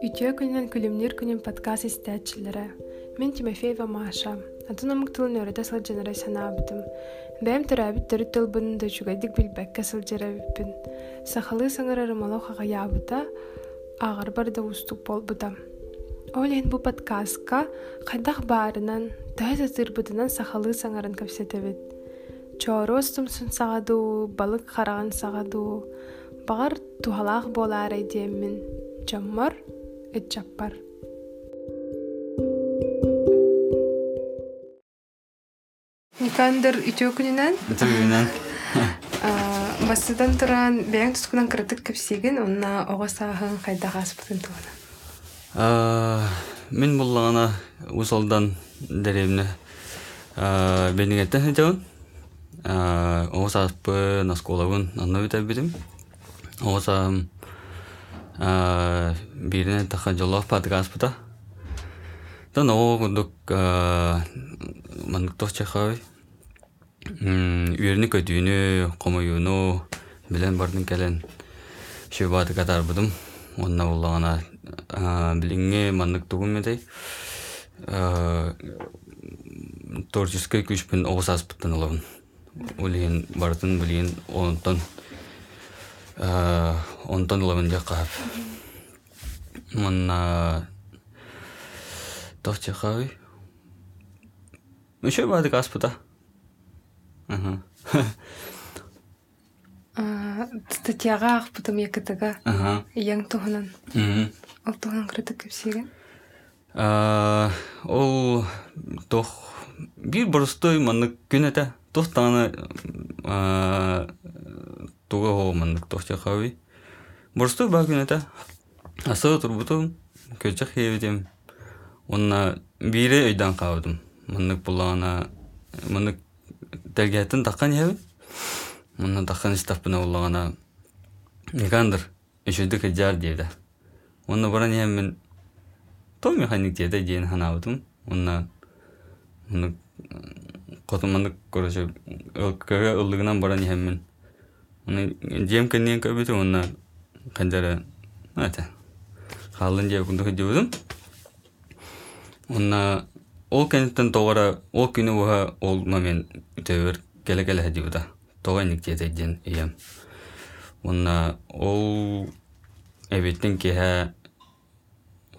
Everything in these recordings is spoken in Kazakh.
Үтіе күнінен күлімнер күнін подкаст истәтчілері. Мен Тимофеева Маша. Атын омук тылын өрөтө сылжанара санаабытым. Бәм төрәбит төрүт тылбын да чугайдык билбәккә сылжарабиппин. Сахалы саңара рымалау хағаябыта, ағар барда устук болбыта. Олен бу подкастка қайдақ барынан, тәз атырбытынан сахалы саңарын. Чоростум сын сағаду, балык қараған сағаду, бағар тухалақ болар айдеммин. Жаммар, эчаппар. Никандыр үтөө күнінен Бүтүнүнөн бастыдан туран бәйін тұскынан кырытык көпсеген, онна қайда ғаспытын туғана. мен буллагана усалдан деревне бенигеттен хедеун оосаспы насколабын анна бите бирим ооса бирине таха жолов падгаспыта тан оогундук мандык тохчахабы үйерни көтүүнү комоюуну билен бардын келен шөбаты катарбыдым онна буллагана билиңе маннык тугумедей творческий күчпен оосаспыттан олабын улиин бартын билиин онтон онтон олабын жаккаап манна тохчахабы шөбаты каспыта Ага. Статьяға ақпытым екітіға Ага. ең туғынан. Мгм. Ол туғынан кырытык көпсеген. Аа, ол тох бир боростой маннык күн аа туга о маннык тох чахави боростой ба күн эте асыга турбутум көчөк хебитим онна бире өйдан кабдым маннык булана маннык телгетин таккан ебин онна таккан истаппына буллагана никандыр үшүдүк жар дейди онна баран мен той механик диэдэ диэн ханаабытым онна муну котумандык короче кыга ыллыгынан баран иһэммин уну диэм кэнниэн көбүтү онна канжара дибудум онна ол кенеттен тоғара ол күнү уха ол момент келе келе хадибуда тоғайник диэдэ диэн ием ол эбиттин кеһэ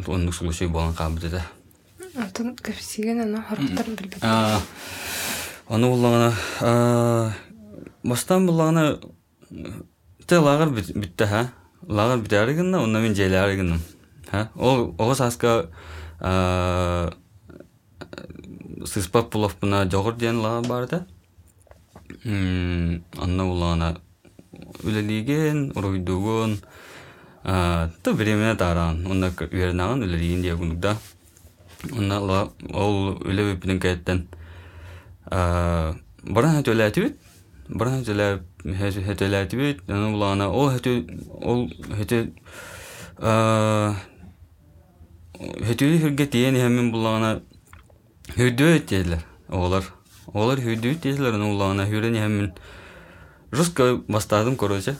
оннук сулушуй Атын көпсеген ана хорохтарын білбек. Оны буллагана бастан буллагана те лагыр битте ха. Лагыр битәригенне, онна мен җәйләригенне. Ха? Ол огыс аска сыспап булып буна жогыр дигән лагыр бар да. М, анна буллагана үлелиген, уруйдугун, а, то времена таран, онна вернаган үлелиген диягунда. Ол үле бипнен кәттен. А баран хөтөләтүбит. Баран хөтөләп хөтөләтүбит. Аны булана ол хөтө ол хөтө. Олар. Руска бастадым короче.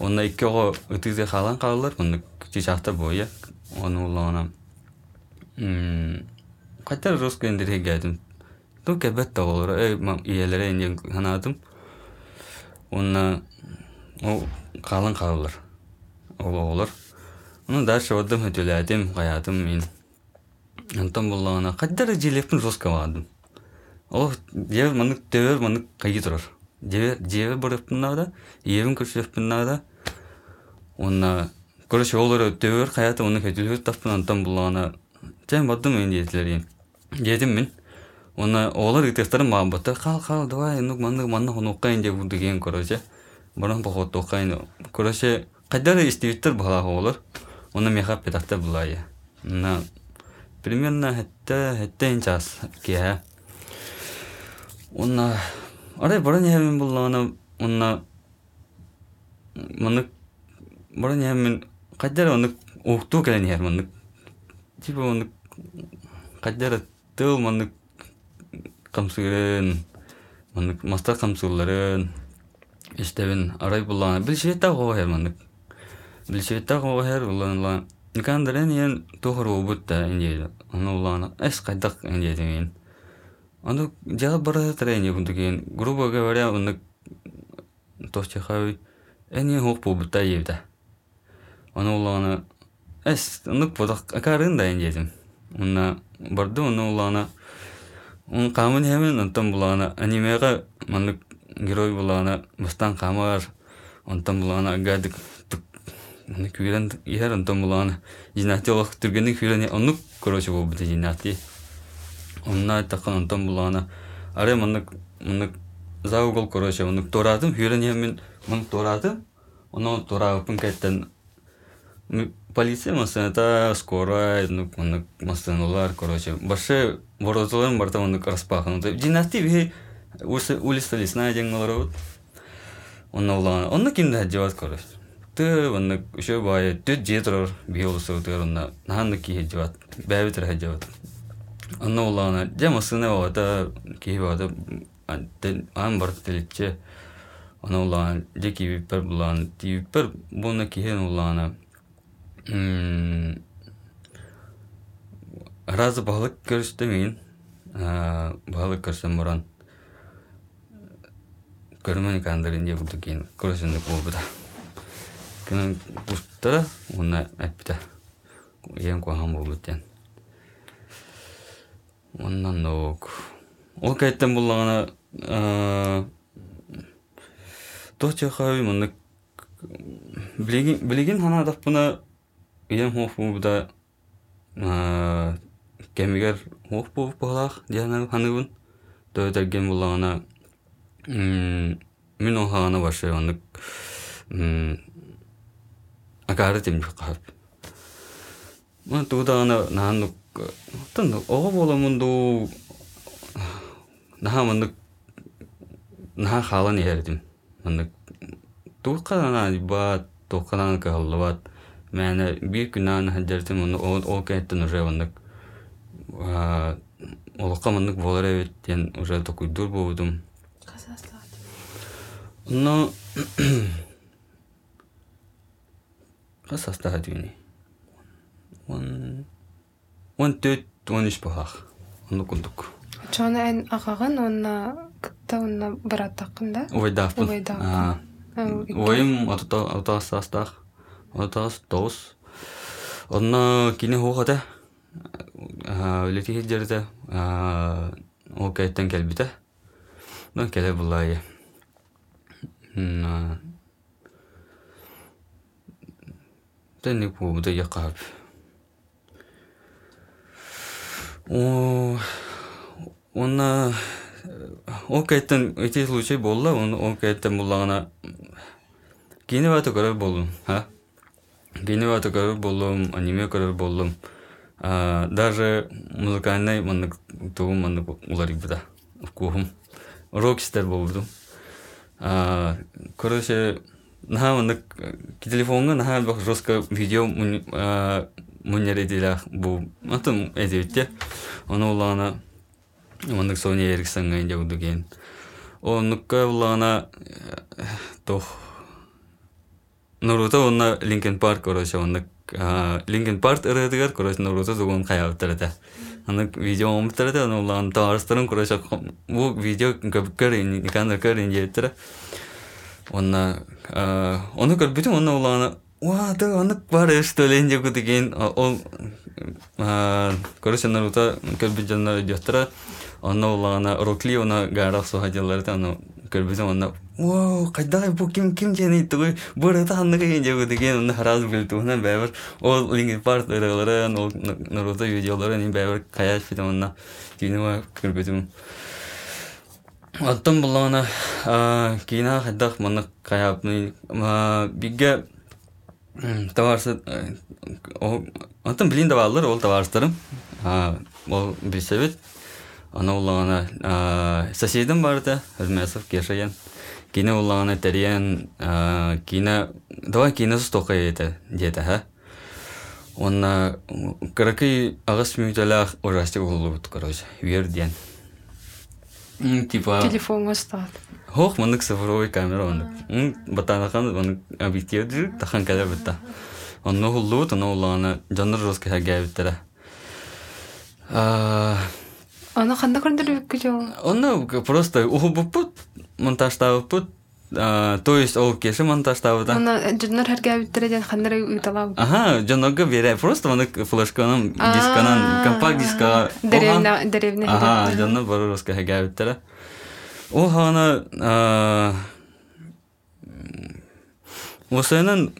Онна ого ытыгы халан калылар, онна чичахта боя. Оны улана. М, кайтар русска эндер хегәдим. Ту кәбәт та олар, эй, ияләре инде ханадым. Онна о калан калылар. Ол олар. Оны дальше одым хөтөләдим, каядым мин. Антон буллагана кайтар җилепин русска вадым. Ол дер маны төвөр маны кайы турар. Дер дер барыпнада, евин көчөпнада. Онна короче олар төвөр каята оны көтөлөр таппын антон буллагана. Тем бадым мен диетлер. Дедим мен. Онна олар итестер мабатта кал кал давай ну манны манны хонуккайн деп деген короче. Баран бохот токайн. Короче кайдар истивиттер бала олар. Оны мехап педакта булая. На примерно хетте хетте час кеha. Онна аре баран ямен буллагана онна маны баран ямен кайдар оны укту келен яр типа оны кайдар тыл маны камсыырын маннык мастар камсыыларын истебин арай буллана билшиетта гоохер маннык билшиетта гоохер уланла никандырен ен тухар убут да индейди аны улана эс кайдак индейди мен аны бара грубо говоря аны тосчахави эни аны улана эс нык подак акарын да индейдим уна барды аны улана он камын хемен онтон булана анимега маннык герой булана бастан камар онтон булана агадык күрен ихер онтон булана жинати олох түргенник күрен оннук короче бу бите жинати. Онна такан онтон булана аре маннык маннык за угол короче оннук торадым күрен мен мын торадым. Оны торавыпын кеттен полиция машинада скорая маннык машиналар короче башы вороталарын барта маннык распахан. Жинати ви улица лесная деңгалар вот. Онна улана. Онна кимде жават короче. Ты ванна үшө бай төт хеджават. Бәбитер хеджават. Онна улана жамасына вата ки вата ан бар теличе. Онна улана жеки випер булан ти випер буна ки хен улана. Разы балык көрүштү мен. Балык көрсөм буран. Көрмөн кандырын же буду кейін көрөсөндүк болбуда. Кынан кустара уна аппита. Ен кохан болбутен. Оннан нок. Ол кайттан буллагана Тохча хави муны билеген билеген хана даппына ен хоф буда кемигер хоф бу балах дияна ханыбын. Тойдерген буллагана мен охана башы аны агары тем кап. Мен туда аны нааны тын ого боламынду наха мынды наха халан ердим. Мынды туқана ба туқана каллават. Мәне бир күнан хаджартым оны ол кайттан уже мынды а олоқа мынды болар эбет уже такой дур болдум. Но қасаста дүйни. Он он төт он иш бахах. Оны күндік. Чоны ән ағағын онна кытта онна бараттақында. Ойдафпын. Ойдафпын. Ойым атас астақ. Атас тоос. Онна кине хоғада. Үлети хеджерді. Ол кәйттен кәлбіті. Ну, кәле бұлайы. Тәнне бу якап. О, онна ол кайттан эти случай болла, он ол кайттан буллагана киневата көрөр болдум, ха? Киневата көрөр болдум, аниме көрөр болдум. А, даже музыкальный мандык тугум мандык улар ибда. Кухум. Рокстер болдум. Короче, наха мандык телефонга наха бак жестко видео муньяредилах бу атым эдебитте. Оны улана мандык Sony Ericsson га инде удуген. Онукка улана тох Наруто онна Linkin Park короче, онна Linkin Park ырыдыгар короче Наруто дугун каяптырда. Аны видео омтырда, аны улан таарыстырын короче бу видео көпкөр никандыр көр инжеттер. Онна оны көрбүтүм онна улана Уа, да, анық бар что ли инде деген ол короче Наруто көрбүт жандар жаттыра. Онна улана Рокли она гарах сухадиларды аны көрбүтүм онна Вау, кайда бу ким ким жени тугу анныгы инде деген оны хараз билтуна бәбер ол Linkin Park ырыларын ол Наруто видеоларын ин бәбер каяш битем онна кино көрбүтүм. Аттым булана кина хаддах маны каяпны бигге товарсы аттым билин да балдар ол товарстарым ол билсебет аны соседим кине улана териян кине давай кинесус токай это где-то ха онна караки агас мюталах ужастик болубут короче верден Типа, телефонға ұстады хох мынык цифровой камера оны. Батанахан оны объектив дир тахан калер битта. Онно хуллу тоно улана жанр жоске хагай биттера. А, оны қанда бүккі жол Оны просто ухубупут монтажтабыппут. А, То есть ол кеші монтажтабыда. оны жоннор хәргә биттереден қандары ыйталау Ага, жанога бере. Просто оны флешканан, дисканан, компакт диска. деревне деревне Ага, русска хагай биттера. Ол хана а, Осының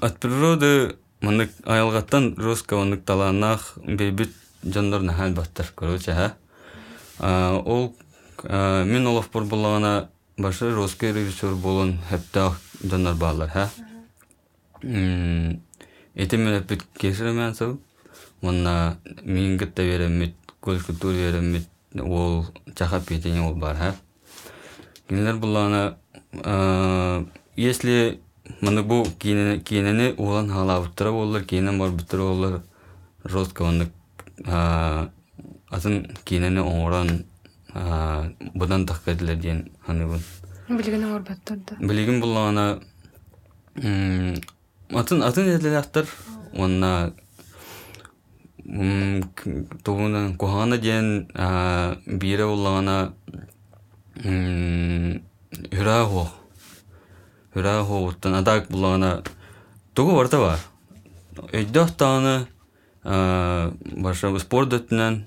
от природы мынык аялгаттан русска онык таланах бейбит жандар нахал баттар короче ха ол а, мен олов бур булагана башы русский режиссер болон хепта жандар баалар ха? Эти мен эпит кеширемен сау мына мингитте беремит культура беремит ол чахап кетене ол бар ха? Кинилер булана если мына бу кийинени улан халабыттыра боллар кийинен барбыттыра боллар жестко оны атын кийинени оңоран будан таккадилер диен ханыбын билгенең орбат турды билигин булана атын атын эделяктар онна тугунан кухана диен бире буллагана үрахо. Үрахо уттан адак буллагана тугу барта бар. Өйдөх тааны баша спорт өттүнен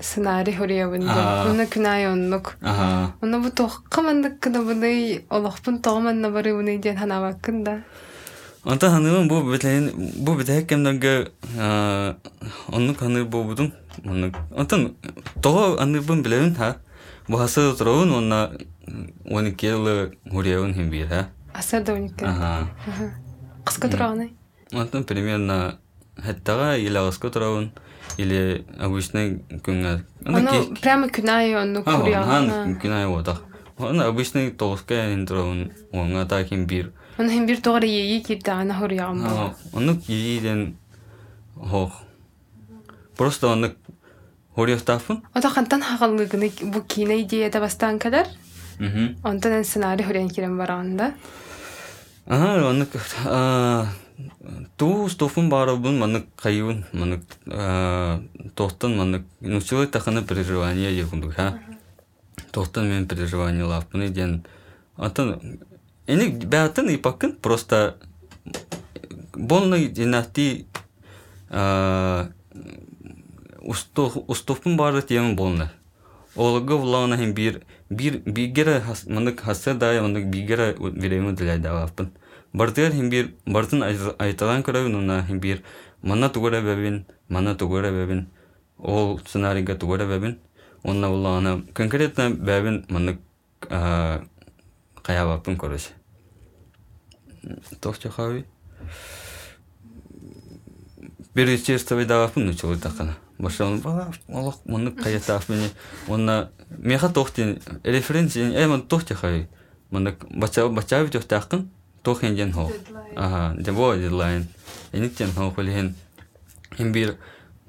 сценарий хориябын де, Аа. оны күнай оннук. Ага. Оны бу тоқ қамандық кыны бұны олықпын тоғыманна бары бұны ден ханабақкын да. Онта ханымын бу бетлен бу бетек кемдерге онны ханы бу будун. Онны онтан того аныбын билебин ха. Бу хасы турабын онна оны келе хуриябын хем бир ха. Асырда уникке. Ага. Қысқы тұрағаны. Онтан примерно хаттага или аска турабын или обычный күнгә. Оны прямо күнай оннук Ага, хурияган. хан күнай вода. Оны обычный тоска интрон онга та хем бир. Оны хем бир тоғыры ейі кирдағаны хурияган бұл. Ага, Оны кииден хох. Просто оны хориохтафын. Ота қантан хағалығыны бұ кейіне идеяда бастан кадар. Онтан сценарий хуриян кирен барағанда. Ага, оны ту стофун барабын маны кайыбын маны тохтан маны нучилы таханы переживание егунду ха. Тохтан мен переживание лапны ден. Атын эни бәтен и пакын просто болны династи устофун бары тем болны. Олга влана бир бир бигере мынык хасса да мынык бигере вереме диләдә апын. Бартыр хем бир бартын айталан көрәбин уна хем бир мана тугара бәбин, мана тугара бәбин. Ол сценарийга тугара бәбин. Онна влана конкретно бәбин мынык кая апын көрөш. Тохча хави. Bir içerisinde daha yapın mı çoğu takana. Başlayalım. Valla Allah bunu kaya tahmini. Ona meha tohtin referensin eman tohti hay. Mana baca baca bir tohti akın tohin jen ho. Aha, de bo deadline. Enik jen ho kulihin. Hem bir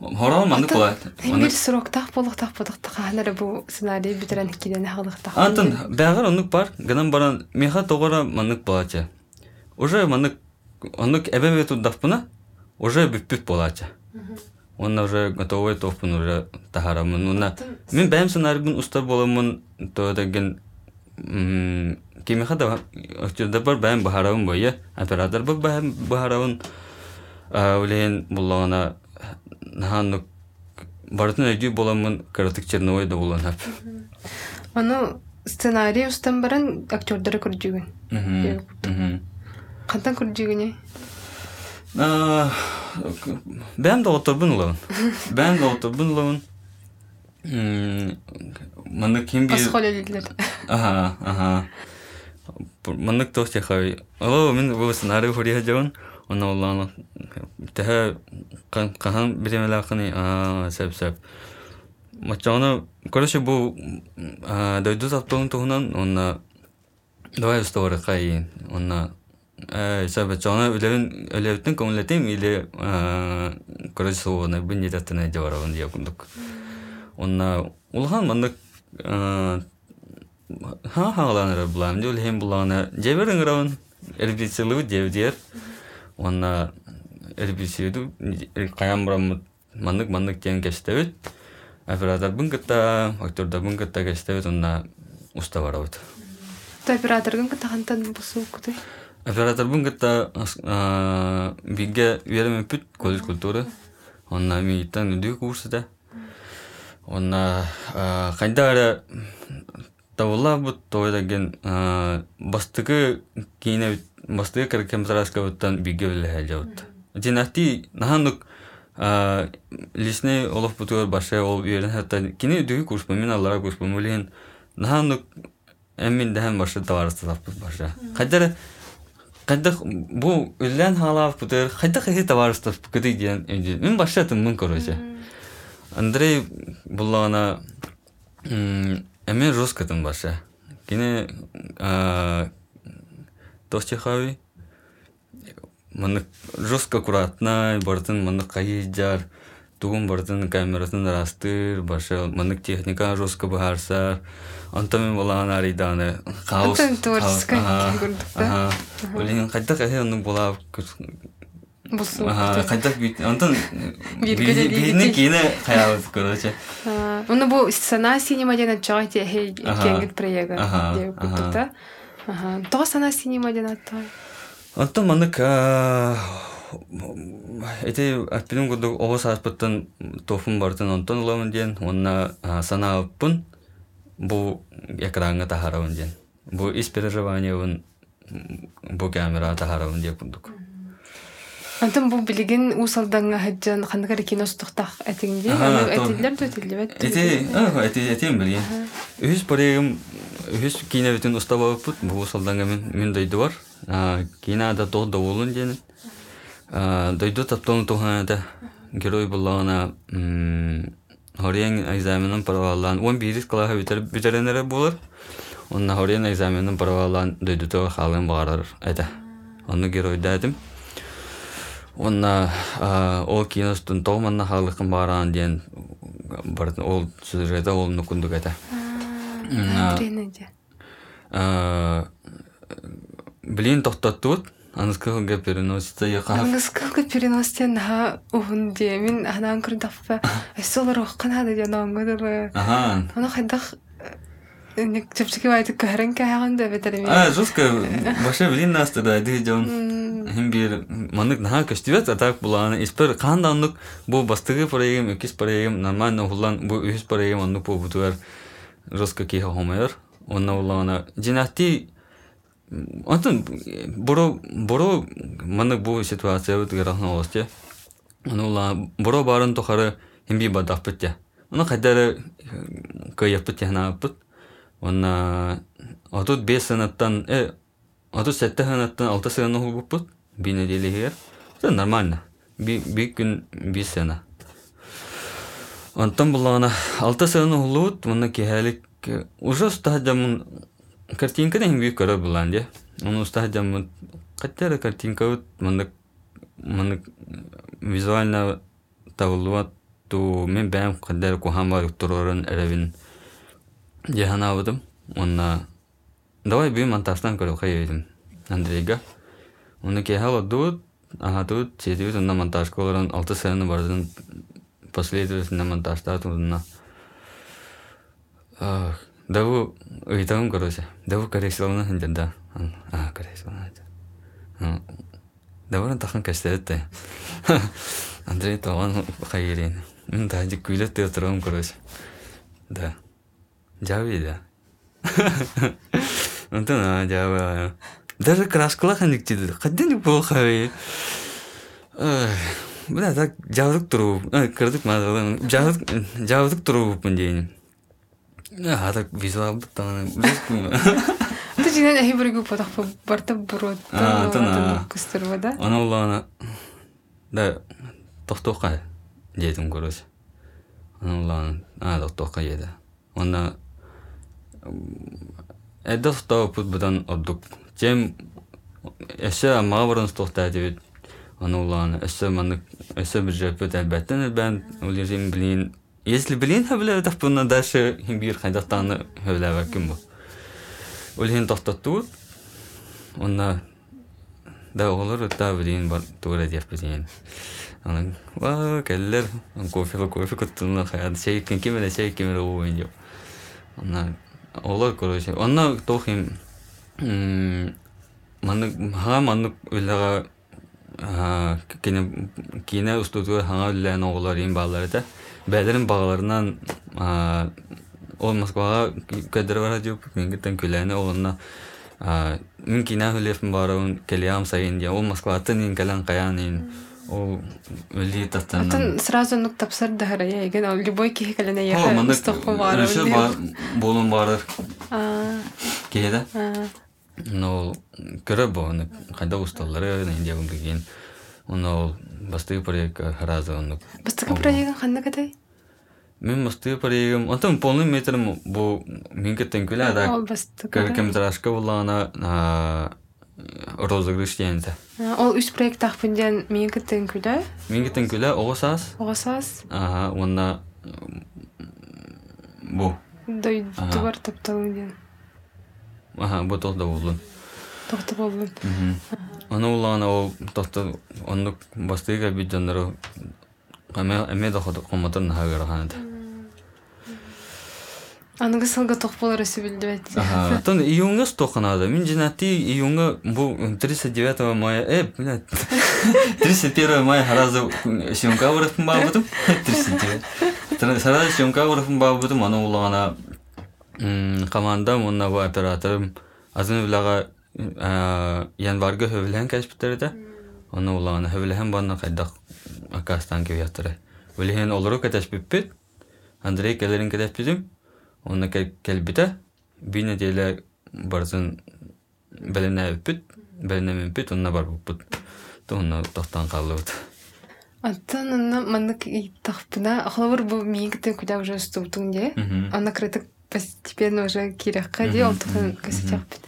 Hora mandı kolay. Хем бир сроктах болуктах бодуктах ханары бу сценарий битерен киден хагылыктах. Антон, бәгәр онук бар, гынан баран меха тогора маннык балача. Уже маннык онук эбебе туддах буна, уже бүппүп балача. Онна уже готовый топун уже тахарамын. Мен бәм сценарийгин уста боламын, то деген кемеха да өчөрдө бар бәм бахарабын бойы, оператор бар бәм бахарабын. Үлен буллагана наханнык бартын өйдүй боламын, каратык черновой да болан хап. Аны сценарий устан баран актердары көрдүгүн. Кантан көрдүгүнө? Бәм да отырбын улабын. Бәм да отырбын улабын. Маны кем бир... Асхол элилер. Аха, аха. маннык тос техави ало мен бу сценарий хория жабын оны улланы тэхэ кахан биремелакыны а сеп сеп мачаны короче бу дойду таптон тухунан онна давай устовары кайын онна сәбә чана үләвен үләвтен көңләтем или короче суына бин нетәтенә җаварын якындык онна улхан маннык ха хагаланыр булам дил хем булана жеберин гравын эрбисилу девдер онна эрбисиду каян бурам маннык маннык тен кестебит оператор быңгытта актерда быңгытта кестебит онна уста барабыт операторгын кытахантан бусу кутай оператор быңгытта биге веремепит колледж культуры онна мииттан үдүү курсыда онна тавла бут тойдаген бастыгы кине бастыгы кыркем зараска буттан биге биле жабыт жинати наханук лисне олоф бутур баша ол үйрен хатта кине дүгү курс мен аллара курс мулин наханук эммин дәһән башы таварысты таппыз баша кайдара кайда бу үллән халав бутыр кайда кайда таварысты кыды диен мен башатым мен короче андрей буллагана русскатын баша. Кине тосчихави маны жестко аккуратно бартын маны кайыжар тугун бартын камерасын растыр баша мынык техника жестко бахарсар антон булан ариданы. Хаос творческий кайда кайда onu була антон Биргеде бини биргеде. кине хаябыз короче Уну бу сцена синема Ага. кенгит проекта Ага, деп. Ага. Тога сана синема ден атта. Антон манык эти аппилин году оғыз аспыттан тофун бартын онтон уламын диен онна санааппын бу экранга тахарабын диен бу ис переживаниябын бу камера тахарабын диеп курдук Антон хаджан тор. этиллер төтиллебет. эти эти этим билген үс парегим үс кине бүтүн устабаппыт бу салданга мен мен дойду бар кинада толда болун диен дойду таптон туханада герой буллагана Хориян экзаменын параваллан, он бирис клаха битеренере болар. Онна хориян экзаменын параваллан дөйдүтө халын барар эте. Онны геройда эдим. Онна ол киностун томанна халыкын баран диен ол сюжета ол нукундук эте. Тренеде. Блин тоқтаттуут, анскылга переносится яка. Ангыскалга переностен ха ухун де мен анан кырдаффа. Эсолар оккана да жанангыдыр. Ага. Аны хайдах ник чепчики вайды көрен кайганда бетереме. А, жестко, баша блин настыда, ди жон. Хим бир манык наха көстүбөт атак буланы испер канданлык бу бастыгы парайым экис парайым нормально хулан бу үс парайым онну бу бутуар жестко ки хомер онна улана жинати Антон манык ситуация өт гарахна ула барын химби ханапыт. Онна отут бес санаттан э отут сетте санаттан алты сана хулгуппут. Би недели хер. Это нормально. Би би күн би сана. Антон булана алты кехалик уже картинка да бүйүк көрө булан де. Оны картинка визуально мен бәм каддар кухан бар жаханабыдым. Онна давай би монтаждан көрө кайдым. Андрейга. Оны кехал дут, ага тут седиют на монтаж колорын алты саны бардын последовательно монтажда турна. А, даву ыйтагым короче. Даву коррекциялана хинжанда. А, коррекциялана. А, даву тахан кастетте. Андрей Таван хайрин. Мен короче. Да. Javi да. Антона Java. Даже краскала тиде. Каден бу хави. Бля, так жавдык туру. Кырдык мазалан. Жавдык жавдык туру бун дейин. А так визуал буттан. Ты жинен эһи бүрүгү потах барта тана. Кыстырба да. Аны улана да тохтока дедим короче. Аны улана а. Она эдэ тохтоо пут будан оддук. Жем эсэ амаврын тохтаа дебит. Аны улана эсэ маны эсэ бижепет әлбәттә бән улежим блин. Если блин хәблә тапына дальше бир хайдаттаны хәблә кем бу. Улин тохтатту. Онна да олар та блин бар тура дип бизен. Аны ва келлер кофе кофе көттүнө хаяд сей кин кимеле кимеле ойын деп. Онна олар короче. Онна тохим маны ха маны үлага кине кине устуту хаңа үллән оғылар ин баллары да. Бәлерин бағаларынан ол Москвага кәдер бара дип мен гиттен күләне оғынна мин кине хүлефин баруын келиям сайын дия. Ол Москватын ин кәлән каян ин ол. Атын сразу нук тапсыр да харая еген ол любой кихи кәләне О, яха маны мустаху бар. Болун А. кейда. а. Но көрө боны кайда усталлары инде билген. Оны бастыгы проект харазы оны. Бастыка проектын ханна катай? Мен бастыгы антон полный метрим бу да Ол булана а розыгрыш дигәндә. А, Ол үс проект тахпынден мен кыттын күлә. Минге тенкүлә огысас. Оғасас. Ага, онна бу. Дой Ага. дубар тапталын ден. Ага, бу толда булды. Тоқты болын. Аны улана ол тохта онны бастыга бит жаннары Аме эме да ходы коматын өсі білді бәт. Ага, тон июнга стоханада. Мин жинати июнга бу 39 мая, э, блядь. 31 мая харазы сьемка вырыпын бабытым. 39. Сарада сьемка вырыпын бабытым, аны улана командам, онна бу операторым азын улага январга хөвлән кәшптерде. Аны кайдак акастан олору. Андрей келерин бизим. Оны кәлбите. Би неделя барсын беленә биппит. Беленә биппит, онна бар биппит. Тонна тохтан калды. Аттан онна маннык тахпына ахлавыр бу мен кыттын күлә уже ступтың де. Ана крытык постепенно уже кирәккә де ол тухын кысычак бит.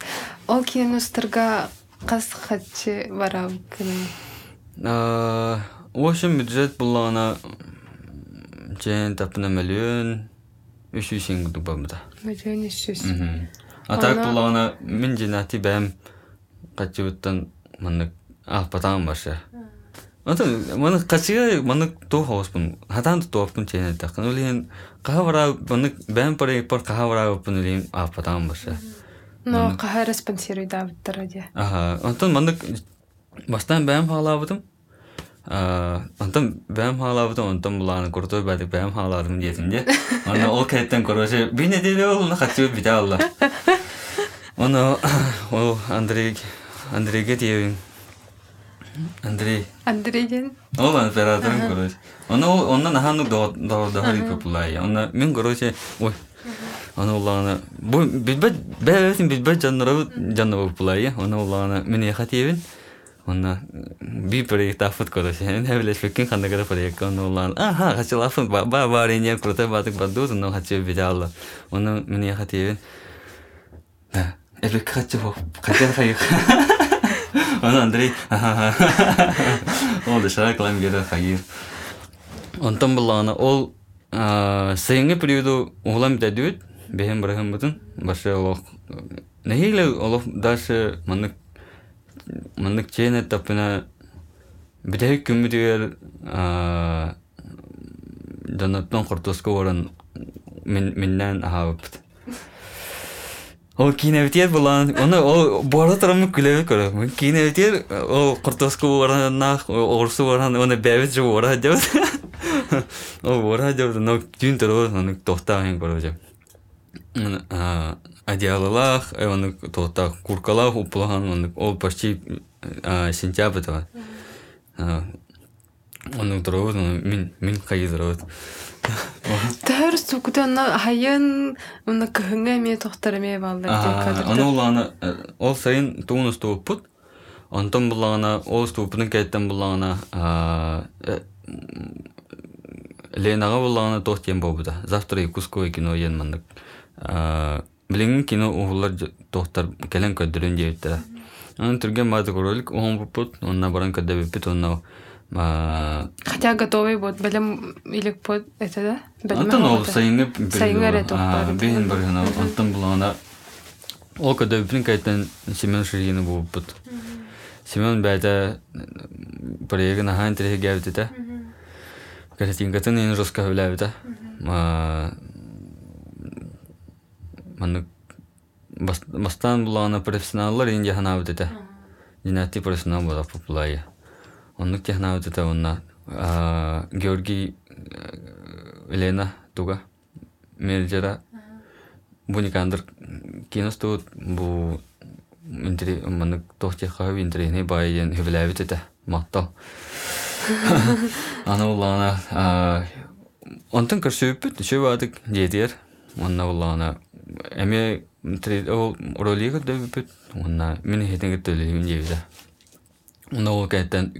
Ол кино стырга кас хатчы бара в общем, бюджет булана жен тапына миллион үш үш ингуду бамда. Мәҗән ишүс. А так Ана- булана мин жинати бәм качыбыттан маны алпатан баша. Атын маны качыга маны то хоспун. Хатан то топун чене такын улин кавара маны бәм парай пар кавара пун улин алпатан баша. Но респонсируй бастан. А, антон бәм халабытым, антон буланы куртой бәдик бәм халадым дiyetinde. Аны ол кайттан короче, би не деди ол на хочу бита алла. Оны ол Андрей Андрейге диевин. Андрей. Андрейден Ол операторым короче. Оны ол оннан хану до до до хари популай. Оны мен короче, ой. Оны уланы бу бидбет бәбәсин бидбет жаннары жаннары популай. Оны уланы мен яхат евин. Оны би проект афыт короче. Не билеш фекин ханда кара проект ба. Да. Андрей. Ол ол маны маны чене тапына бидәй күмүдер жанаттан кортоско орын мен меннен ахабыпт. Ол киневтер булан, оны ол бора тарамы күләбе көрә. Мен киневтер ол кортоско орынна, орсы орын, оны бәбет жо ора деп. Ол ора деп, но түн торы, оны тохтаган көрә. А одеялалах, оны тохта куркалах уплаган, оны ол почти сентябрьда. Оның тұрауыт, мен, мен қайы тұрауыт. Тәһәр сукута на хайын уна кыһыңа ме тохтар ме балдар Аны уланы, ол сайын туын ұстуыппыт. Онтон бұлағына, ол ұстуыппытын кәйттен бұлағына, Ленаға бұлағына тоқ тем болбыда. Завтра Якутское кино ен Билеңин кино уһулар тоқтар кәлен көддөрүн диэбиттера. Аны түрген бааты ролик оон буппут, онна баран көдөбүппүт, онна Хотя готовый вот белем илик под это да? Антон ол. Бейін бір ғана, антон бұлағына ол көдөбүппүн кайттан Семен Ширина буппут. Семен ахан тірегі. Картинкатын ен жосқа біләбіті. Маннык бастан бұлағына профессионаллар ен жаханабыты да. Динати профессионал бұла популайя. Оннук технабыты да онна Георгий Елена туга менеджера буникандыр киностуут бу интери маннык тохтеха интерине байен хевләбит да маттал. Аны улана онтон көрсөппүт шөбадык жетер. Онна улана эме ол ролига дөбүпүт. Онна мен хетеге төлөйүн жебиде. Онна ол кәттен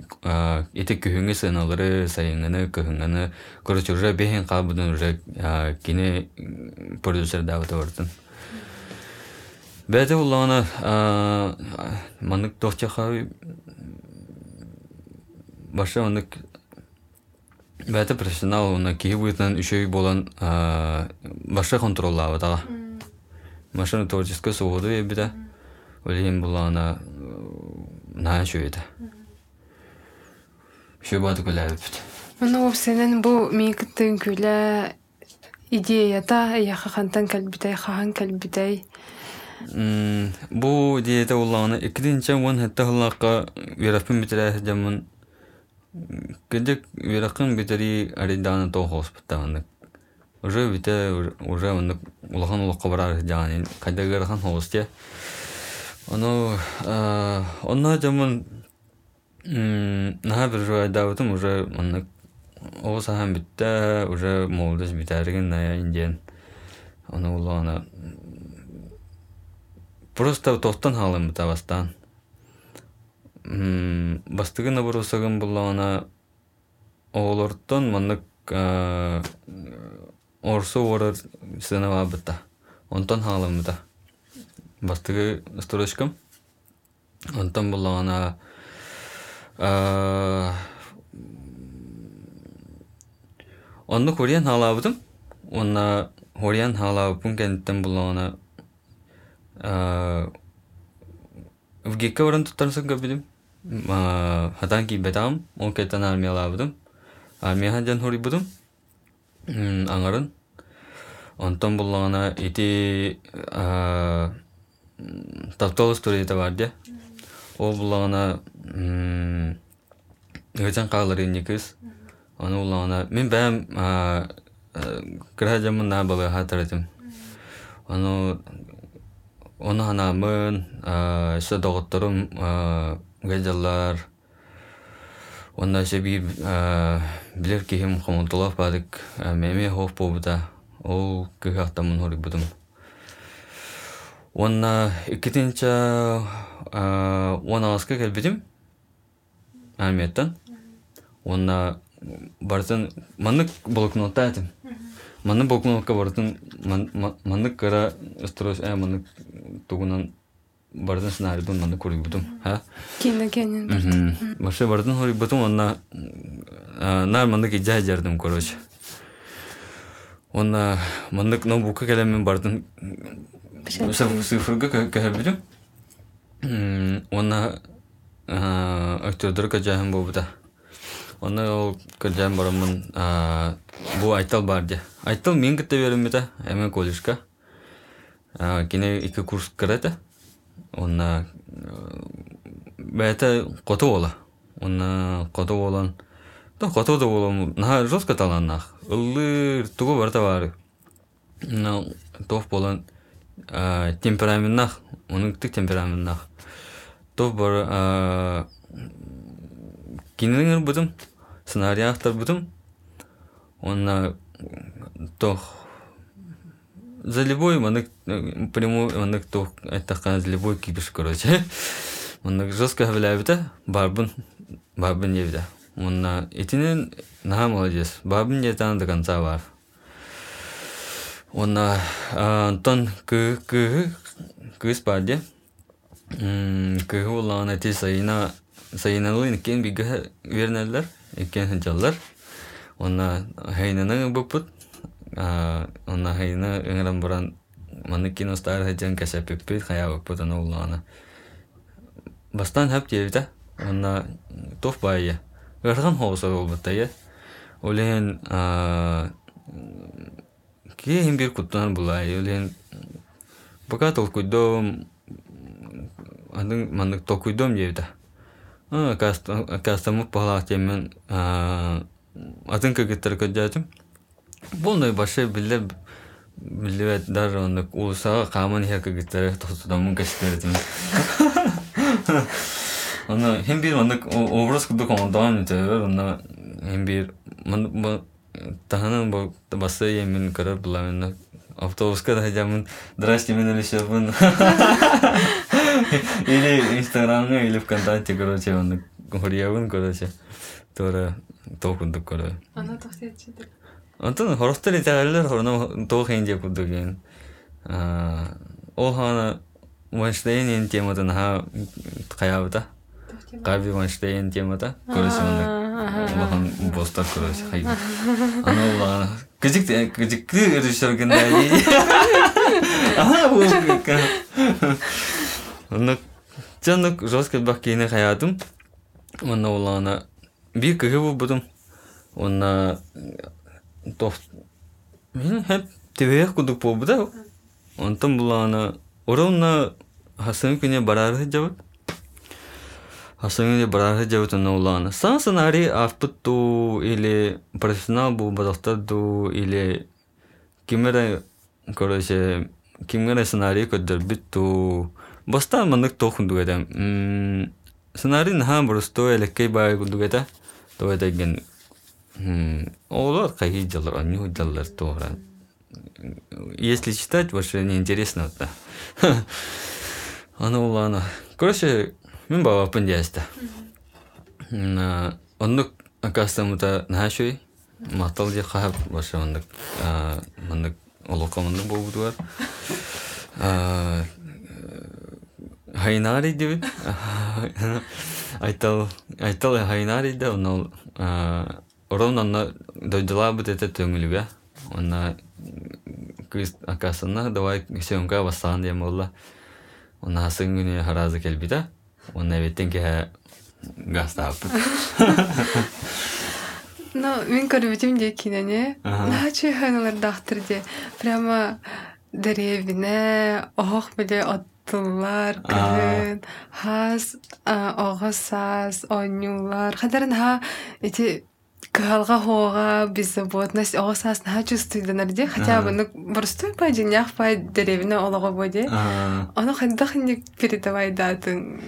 ете көһүңө сыналары, сайыңыны, көһүңыны, короче, уже бехен кабыдын уже кине продюсер давыты бартын. Бәді улана манык тохчаха баша манык бәді профессионал уна киһи буйтан үшөй болан баша контроллаабы тага. Машина творческая сугуду ебиде. Олейин булана шөйді. Шөй бады көләбіпті. Мына ол сенен бу микыттын күлә идеята яха хантан калбитай хахан калбитай. Бу диета улланы икидинче вон хетта хыллакка верапын битерә Кедек веракын битери ариданы то хоспиталны. Уже бите уже он улахан улакка барар жаны кайда гархан хосте. Оно онна жамын наха бир жой давытым уже он Оса битте уже молодость битәрген ная индиен. Оны улана просто тохтан халым бита бастан. Бастыгын бурусагын булана олортон маннык орсу орыр сынава бита. Онтон халым бита. Бастыгы строчкам. Онтон булана Онны Кориан халабыдым. Онна Хориан халабын кенттен булана Вгекке баран туттарсын көбүдүм. Хатан ки бетам, ол кеттен армия лабыдым. Армияхан жан хори будым. Аңарын. Онтон булана ити таптол сторията бар де. Ол булана Гөжан қалыр енекіз. Оны улана мен бәм гражамын на балы хатырдым. Оны оны ханамын, işte доғыттырым гәжалар. Онда ще би билер кихим хомонтолов бадык меме хоф. Ол кыхақтамын хори будым. Онна иккетинче он аска келбедим. Армияттан. Онна бартын маннык блокнотта этим. Манны блокнотка бартын маннык кара строс э маннык тугунан бартын сценарий бун маннык курик бутум. Ха? Кино. Башы бартын хорик бутум онна нар маннык ижа жардым короче. Онна маннык ноутбукка келемен бартын цифрга кәһәбидем. Онна актердер кәҗәһен булды. Оны ол барамын бу айтал бар де. Айтал мен кітте берем бета, эмен колледжка. Кине ике курс. Онна бәте қото ола. Онна қото олан. То қото да олам. На жестко таланнах. Уллы тугу барта бар. На тоф болан темпераментнах, оның тик темпераментнах. Тоф бар будым сценарий автор бутум онна тох за любой манык прямой манык тох айтакан за любой кибиш короче. Манык жестко хавляйбыта барбын барбын ебда онна итинен наха молодец. Барбын жетан до конца бар онна антон кы кы кыс барде кы улана ти сайына сайыналын кен биге вернерлер экен хынчаллар онна хайнаны буппут онна хайна ынгран буран маны киностар хаджан касаппит хая буппут ана. Улана бастан хап диевда онна тоф бая ырган хоосо болбута я. Олен киһин бир куттан булай олен пока толкуйдом андын маннык толкуйдом диевда кастамык палаак темен атын кыгыттар көддәтим полный башы биле биле даже он улусага камын хер кыгыттар тосудамын кэстердим Она hem bir mandık obraz kudu komandan ite ona hem bir man bu tahanın bu bası yemin karar bulamın автобуска да jamın здрасте мен решебын или инстаграмга или вконтакте короче оны хуриябын короче тора токундук короче Ана тохтетчидик. Антон хоростор итәгәлләр хорны тоқ инде кудыгын. А ол хана Вайнштейн каябыта. Вайнштейн темада көрөсү аны. Улахан бостар көрөсү хай. Аны улахан кызык кызык режиссер гэндай. Ага бу ка. Аны жанык жестко баккене хаядым. Аны улана bir кыгы бу будум. Онна тоф мен хеп тебех кудук болбуда. Онтон булана оронна хасын күне барар жабыт. Хасын күне барар жабыт онна улана. Сан сценарий авпытту или профессионал бу бадактарду или кимера короче кимера сценарий көдөр битту. Баста мандык тохунду эдем. Сценарий наха просто элеккей бай кудук эта. То эдеген Олар они удалили тоже. Если читать, вообще неинтересно. Да. Оно ладно. Короче, мен баба пындяста. Оннук акастамыта нахашой. Матал же хаб вообще ондук мандык олокоманды болбудуар. Хайнари дебит. Айтал айтал хайнари да оно Орон онна дойдылабыт эте төңүлүгө. Онна кыз акасына давай сөңгө бастаган дем болла. Онна сыңгүнү харазы келбида. Онна беттен ке гастап. Ну, мен көрбүтүм де кинене. Начи ханалар дахтырде. Прямо деревине, ох биле оттулар, кын, хас, огас сас, онюлар. Хадаран ха эти кыгалга хоога беззаботность оосаас наха чувствуйданар хотя бы ну простой па денях па деревина олого боде оно хандах не передавай датын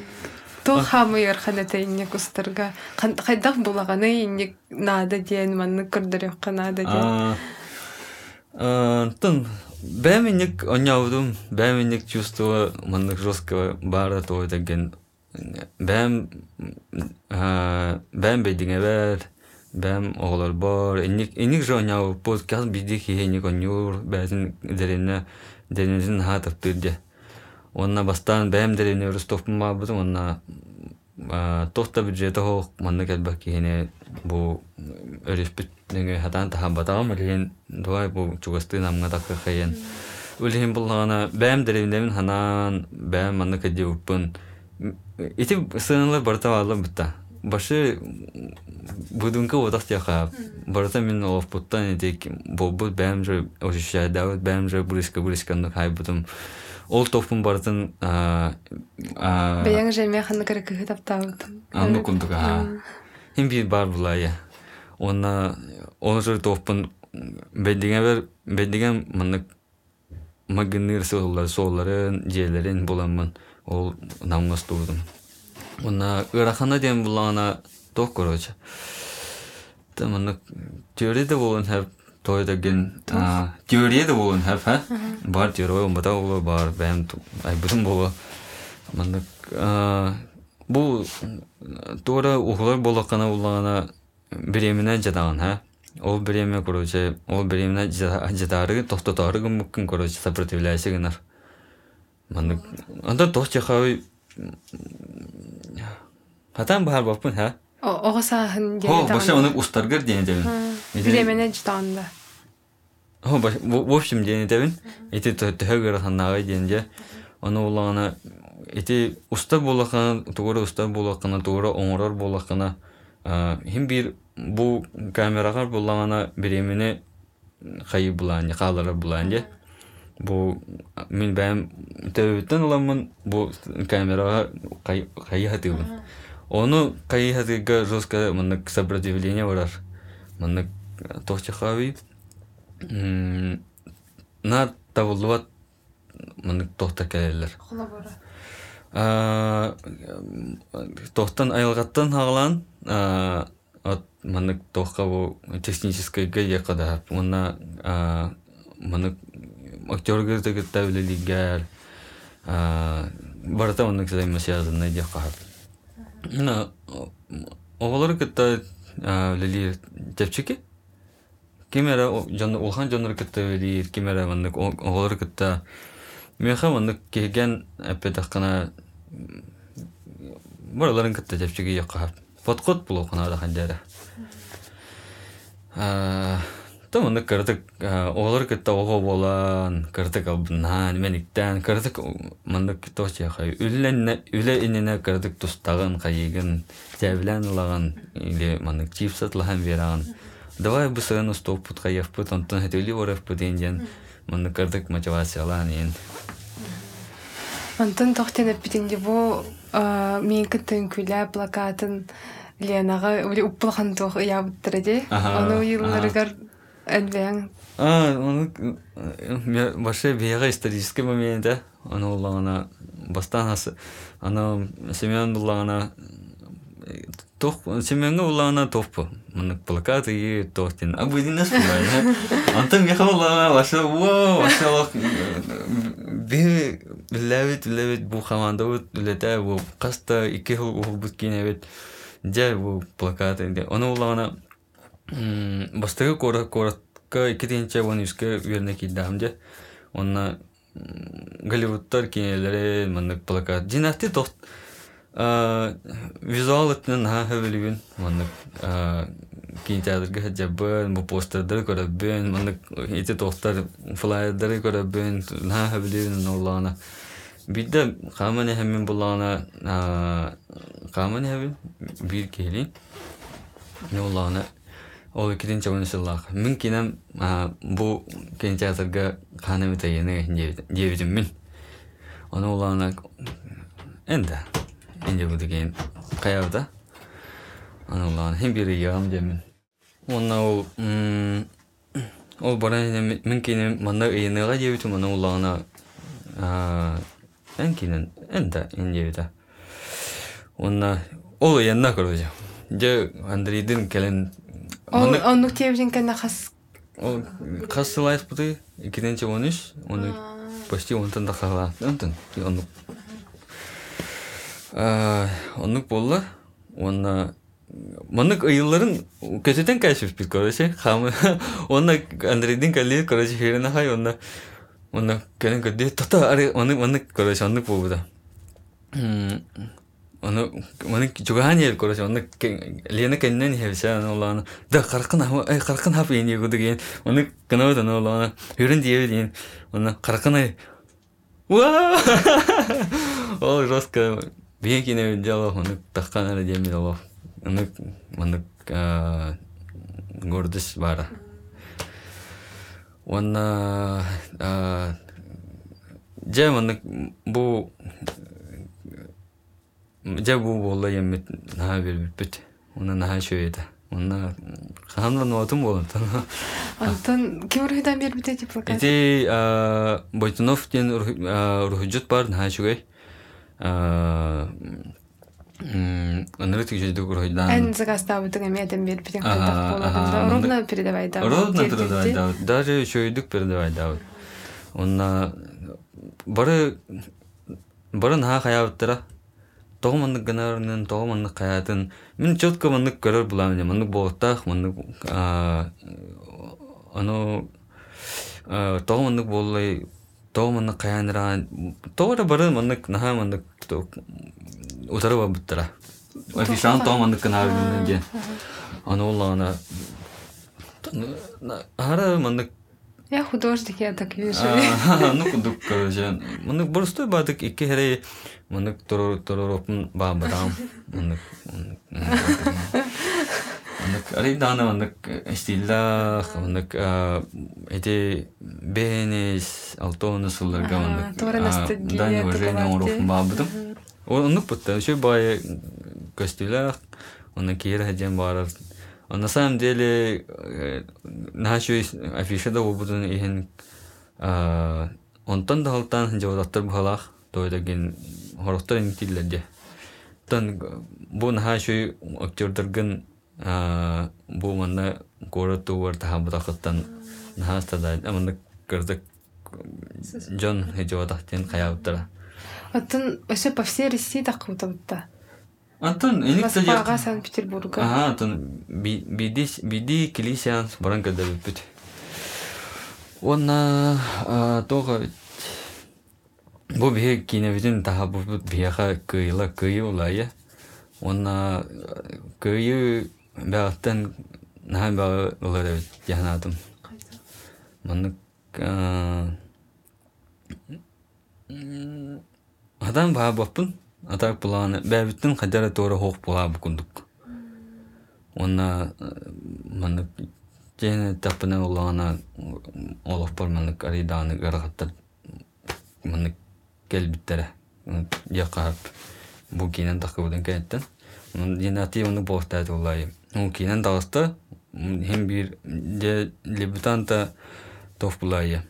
то хамы ярханата инник устарга хайдах булаганы инник нада диен манны көрдөрөк нада диен тын бәминник оняудум бәминник чувство маннык жесткого бара то деген бәм бәм бедиңе бәр бәм оғлар бар эник жоняу подкаст биди хиеник онюр бәзин дерене денезин хатып тырде онна бастан бәм дерене ростовпун бабыт онна тохта бюджеты хох манна келбек киене бу өрүспүт неге хатан таха батагам элен дуай бу чугасты намга такы хайен үлһин булгана бәм деренемин ханан бәм манна кедиуппун ити сыналар бартавалы бутта башы будунка одак тяха. Барата мен олофпуттан этик болбут бәм же ощущаю да вот бәм же близко близко ну хай бутум ол топун бартын бәяң же механы кыркы таптабыт анну кундук а хим бир бар булая онна оны же топун бедиген бер бедиген мынык магыныр сооллар соолларын жээлерин буламын ол намгас туудум Онна ырахана дем булана тох короче. Таманы теорияда болон хәп тойдаген теорияда болон хәп бар теория умбата боло бар бәм айбытым боло маны бу тура ухлар болакана беремене жадаган ол береме короче ол беремене жадары тохтотары мүмкін короче сопротивляйся гынар анда хавы хатан бахар баппын ха оҕосааһын Хо, баша оны устаргар диэн дебин. биремене жытаанда Хо, в в общем диэн дебин. Эти төһөгөр ханнагай диэн же. Оны улана эти уста болакана, тугора уста болакана, тугора оңорор болакана. Хим бир бу камерагар булагана биремине хайы булан, калары булан же. Бу мен бәм төбөттөн уламын бу камерага хайы хатыбын. Оны кайы хатыга жестко мынык сопротивление барар. Мынык тохчахави на тавылуат мынык тохта келелер. Тохтан айылгаттан хаглан от мынык тохка бу технической гайя када. Мына мынык актергер теге тавлелигер. Барата мынык займасязын найдя кахат. Мына оголор кытта лили тепчики. Кимера жон улхан жонор кытта лили кимера мынык оголор кытта Меха мынык кеген эпетакана Бараларын кытта тепчики якка. Подкот булу кана да хандера. Та мынык кырдык оголор кытта ого болан, кырдык албынан, мениктен, кырдык мынык тос яхай. Үлленне, үле инене кырдык тустагын, кайыгын, тәвлән лаган, или мынык чипсат лахан вераган. Давай бы сыгын устоп пут кайык пут, онтон хетүли орев пут инден, мынык кырдык мотивациялан ин. Онтон тохтен эппитинде бу мен кыттын күлә плакатын Ленага ули уппулхан тух ябыттыр ди. Аха, Оны йылларыгар элбең. А, мен башы бияга исторический момент, да. Аны уллагана бастан асы. Аны Семен уллагана тох Семенге уллагана топпу. Мынык плакаты и тохтин. А вы не спомнили. Антон меха уллагана башы во, башы лак би левит левит бу хаманда вот лета бу каста ике хул бут кине бит. Жа бу плакаты. Оны уллагана бастығы кора коратка iki тинче он үске верне киддам же онна голливудтар кинелери мындык плакат жинакты тохт визуал этнен ха хевелигин мындык кинотеатрга хаджабын бу постердер көрөбүн мындык ити тохтар флайердер көрөбүн ха хевелигин оллана бидде камане хемин булана хевин бир ол кидин чабын сыллах мен кинем бу кинотеатрга ханами тайыны дебитим мен. Оны улана энда энде бу деген каябда аны улана хем бири ягам демен онна ол ол бара мен кинем манда ыйыныга улана эн ол янна короче же андрейдин келен Ол оннук тебжин кана хас. Ол кассылайс буты 2-нче 13, оны почти онтан да кала. Онтан оны. А, оны болла. Оны Мынык ыйылларын көтөтен бит короче. Хамы Андрейдин калли короче херена хай көдө оны оны короче оны болуда. Оны оны жугаан ел короче оны Лена кеннен хевса оны да каркын ай каркын хап ени гудеген оны канау да оны хүрен дие дин оны каркын ай Ва! Ол жестко bien кине дело оны таккан ара деми дело. Оны оны гордость бара. Оны же оны бу же бу болла еммит наха бербит оны наха шөйеді оны ханлан отым болын Онтон ким рухидан бербите ди плакат. Эти Бойтунов ден рухуджут бар наха шөй Аныры тигежді құройдан. Эн мында- передавай да. Родно передавать, даже шөйдік передавать давыт. Онна бары. Тоғы мандық гынарынан, тоғы мандық қаятын. Мен четко мандық көрір бұламын. Мандық болықтақ, мандық ану тоғы мандық болай, тоғы мандық қаяныран. Тоғы да бары мандық наха мандық утары бабыттыра. Официант тоғы де. Аны олағына Ара мандык Я художник, я так вижу. ну кудук короче мандык борстой бадык икки хере мандык торор тороропун ба барам мандык мандык ари дана мандык стилла мандык эти бенес алтоны суларга Ага, мандык тура ностальгия уважение да. орофун ба бадым онук бутта еще бай костюлях оны киер хаден барар. А на самом деле, э, нашу афишада обудун ихен онтон да халтан жавадаттар бухалах, той деген хороктор интиллерде. Тон бу нашу актердерген бу манна кора тувар тахабудахаттан нахастада аманда кырдык Джон хежавадахтен каяуттара. Атын вообще по всей России так вот это. Антон, эник Москвага, Санкт-Петербурга. Ага, тон би- биди биди килисиан баран kada бит. Онна тога бу бие кине бидин таха бу бияха кыйла кыйы улая. Онна кыйы баатан нахан ба улара яхнатым. Маннык Адам баа баппын. Атак буланы бәбиттин хадара тора хоқ була букундук. Онна маннык жене таппына улана олоқ бар маннык ариданы гаргаттар маннык келбиттере. Якап бу кинен такы будан кайттан. Женати оны бохтат улай. Ну кинен дагыста hem bir de lebutanta тоф булая.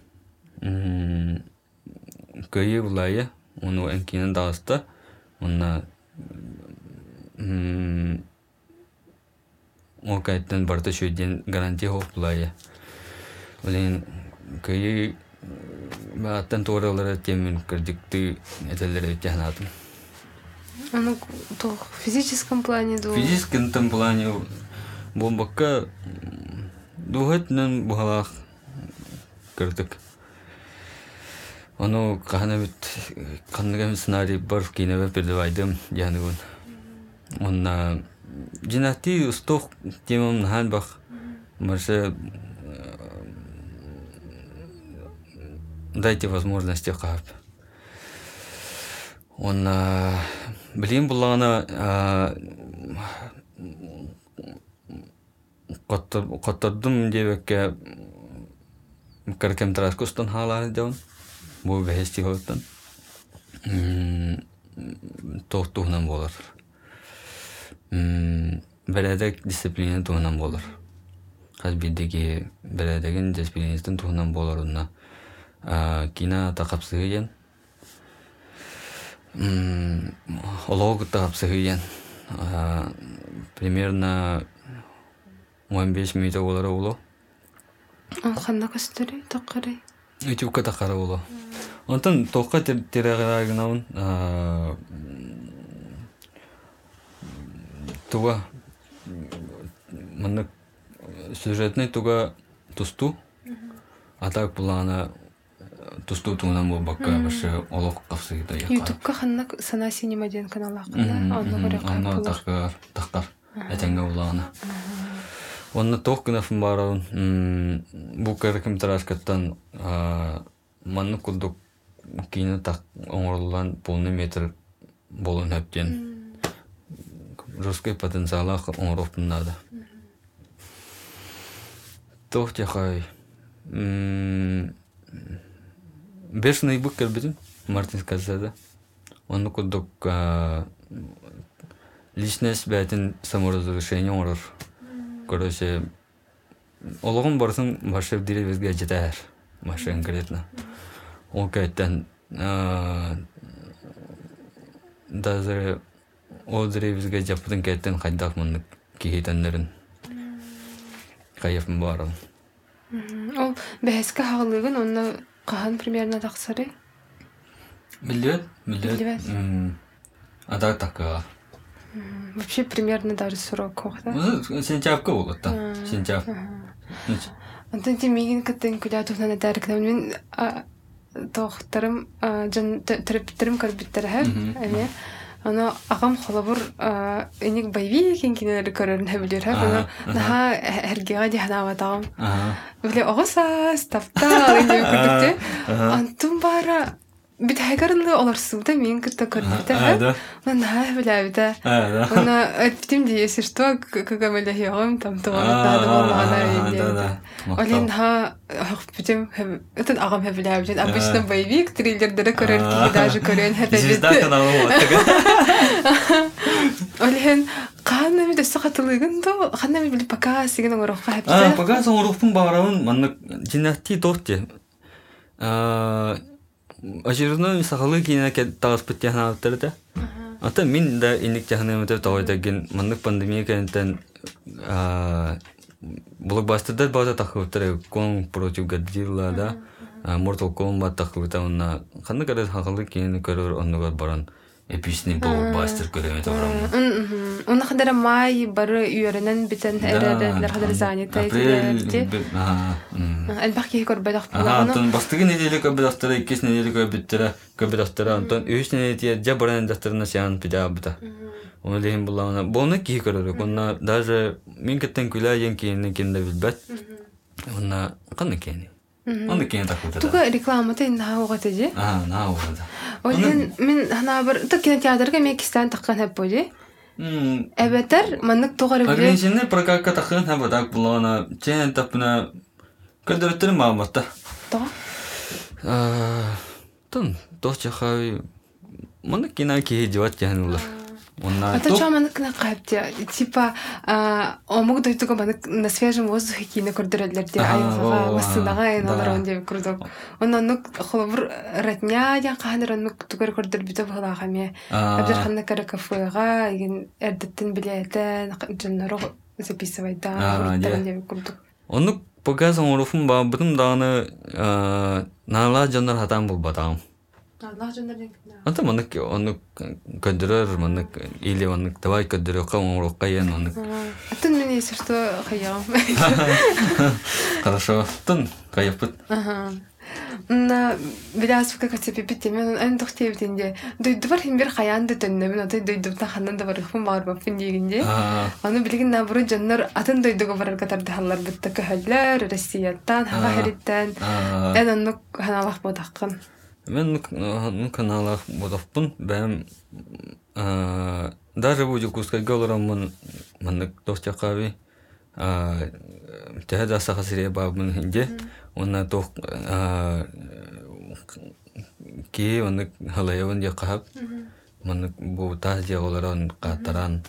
Кайы булая. Оны энкинен дагыста. Онна ол кайттан барта шөйден гарантия хоп булая. Олен кайы бааттан тооралары темин кырдыкты этелери тяхнатым. А ну, то в физическом плане. В физическом там плане бомбакка дугатнан кырдык. Оно кахана бит каннагам сценарий бар киневе передавайдым янугун. Онна жинати устох темам нахан бах марше дайте возможности кап. Он блин булана Коттардым дебекке каркем траскустан халар дяун. Хоттан. Тох тухнан болар. Беледек дисциплина тухнан болар. Хаз бидеги беледеген дисциплинистин болар уна. Кина тақапсыгыен. Олог тақапсыгыен. Примерно 15 минут олар оло. Ол қанда көстері, тақыры. Ютубка тақары оло. Онтон тоққа терегаагынаун туга мына сюжетный туга тусту а так булана тусту тугунан бу бакка башы олок капсы да яка. Ютубка ханна сана синема ден канал ақында. Оны көре Анна қапылар. таққар таққар этенге булана. Онна тох гына фын бараун бу короткометражкаттан манны кулдук кине так оңорлан полный метр болун хэптен. Русский потенциала оңороптун нада. Тох тяхай. Бешеный бык кербидин Мартин Скорсезе. Онны кулдук личность бәтин саморазрушение оңорор. Короче, олығын барсын башы диребезге жетер. Башы конкретно. Ол кайттан даже ол деребизге жаппытын кеттен хайдак мындык кихитеннерин кайыпын барым Ол бәһәскә һаглыгын онна каһан примерно тахсары. билбет Билбет. билбет ада такка Вообще примерно даже срок кохта. сентябрьга болот да сентябрь. Антон тимеген кыттын күлә тухнана тәркнәм мин тохтарым жан терапевтерим карбиттер һәм әме Аны агам холобур эник байви кен кинелер көрөрүн. Биле огоса стапта ди күтте. Антон бара бит хәгәрнле оларсызда мен кытта да Мен наһа биле бит. да Она этим ди если что мы лягем там надо было да да Олин ха агам бит. Обычно боевик триллердәре көрөр ки даже көрөн звезда хәбилә. каналы Олин каны бит сакатлыгын то ханна бит пока сиген орохка А, хәбилә. пока соңуруппун барабын маннык жинати тохте. А, очередной сахалы кине кет тагыспыт яхна алттырды. Ата мин да иник яхна мөтө тагыдагын маннык пандемия кентен а блокбастердер база тахыптыр кон против Годзилла да. Mortal Kombat тахыпта ханны сахалы кине көрөр баран эпичный блокбастер көрөмө табарам. Он хадара май бары үйренен битен эрерлер хадара занята. Ага. м. Элбахки көрбөдөх Ага, Антон бастығы неделе көбедақтары, иккес неделе көбедтері, көбедақтары, Антон үш неделе жа баран дақтарына сян пида бұта. Оны лейін бұла оны. Бұны кей көрірік, оны даже мен кеттен күлі ең кейінен кенде білбәт. Оны қаны кейіні? Оны кейін инде хауга теже. Ага, на. Олен мен хана бер тик кинотеатрга мен кистан хеп боди. Маннык биле. Прокатка оны. Чен тапына көдіріттері мағыматта. То. Тон, тохча хай. Маны кина ки жеват кянылар. А то чё маннык на капте. Типа а омуг дойтуга маннык на свежем воздухе кино көрдөрөлөр ди Ага, айга о, масынага ага, эн олар да. он деп курдук. Онна нук холбур ратня я кадыр нук көрдөр бите бала хаме. Абдыр ханна кара кафега иген эрдеттен билетен жонноро записывать да. А. Онны погазан уруфун ба бутум даны нала жондар хатан бул батам. Онны көдөрөр маны или онны давай көдөрө кам уру каян онны. Атын мен если что хаям. Хорошо. Тын каяпыт. Ага. На биляс как тебе бите мен ан тохте битенде. Дойду бар химбер хаян да төнне мен отой дойду та ханан да бар хым бар ба. Аа. Аны билген на буру жаннар атын дойдуга барар катар да халлар битте көһөллөр Россияттан хага хериттен. Эн ханалах бодаккын. Мен ну каналах бодаппын бәм а даже будет кускай голором мен мен тохча кави а тэда сахасире бабын хинде. Онна тох а ки он халаявын я кап мен бу та же олорон катаран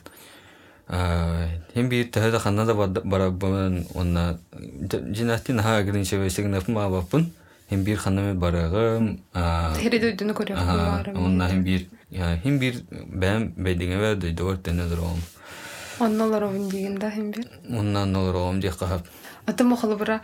тэда ханада барабын онна жинастин ха гринче весигнэ ма бапын а Хери дойдуну көрөм Ага, бар. онна хим бир я хим бир бәм бәдиңе вә дой дор тәне дором. Оннолар овын дигенде химбер. Оннан нолром ди кахап. Аты мохалы бара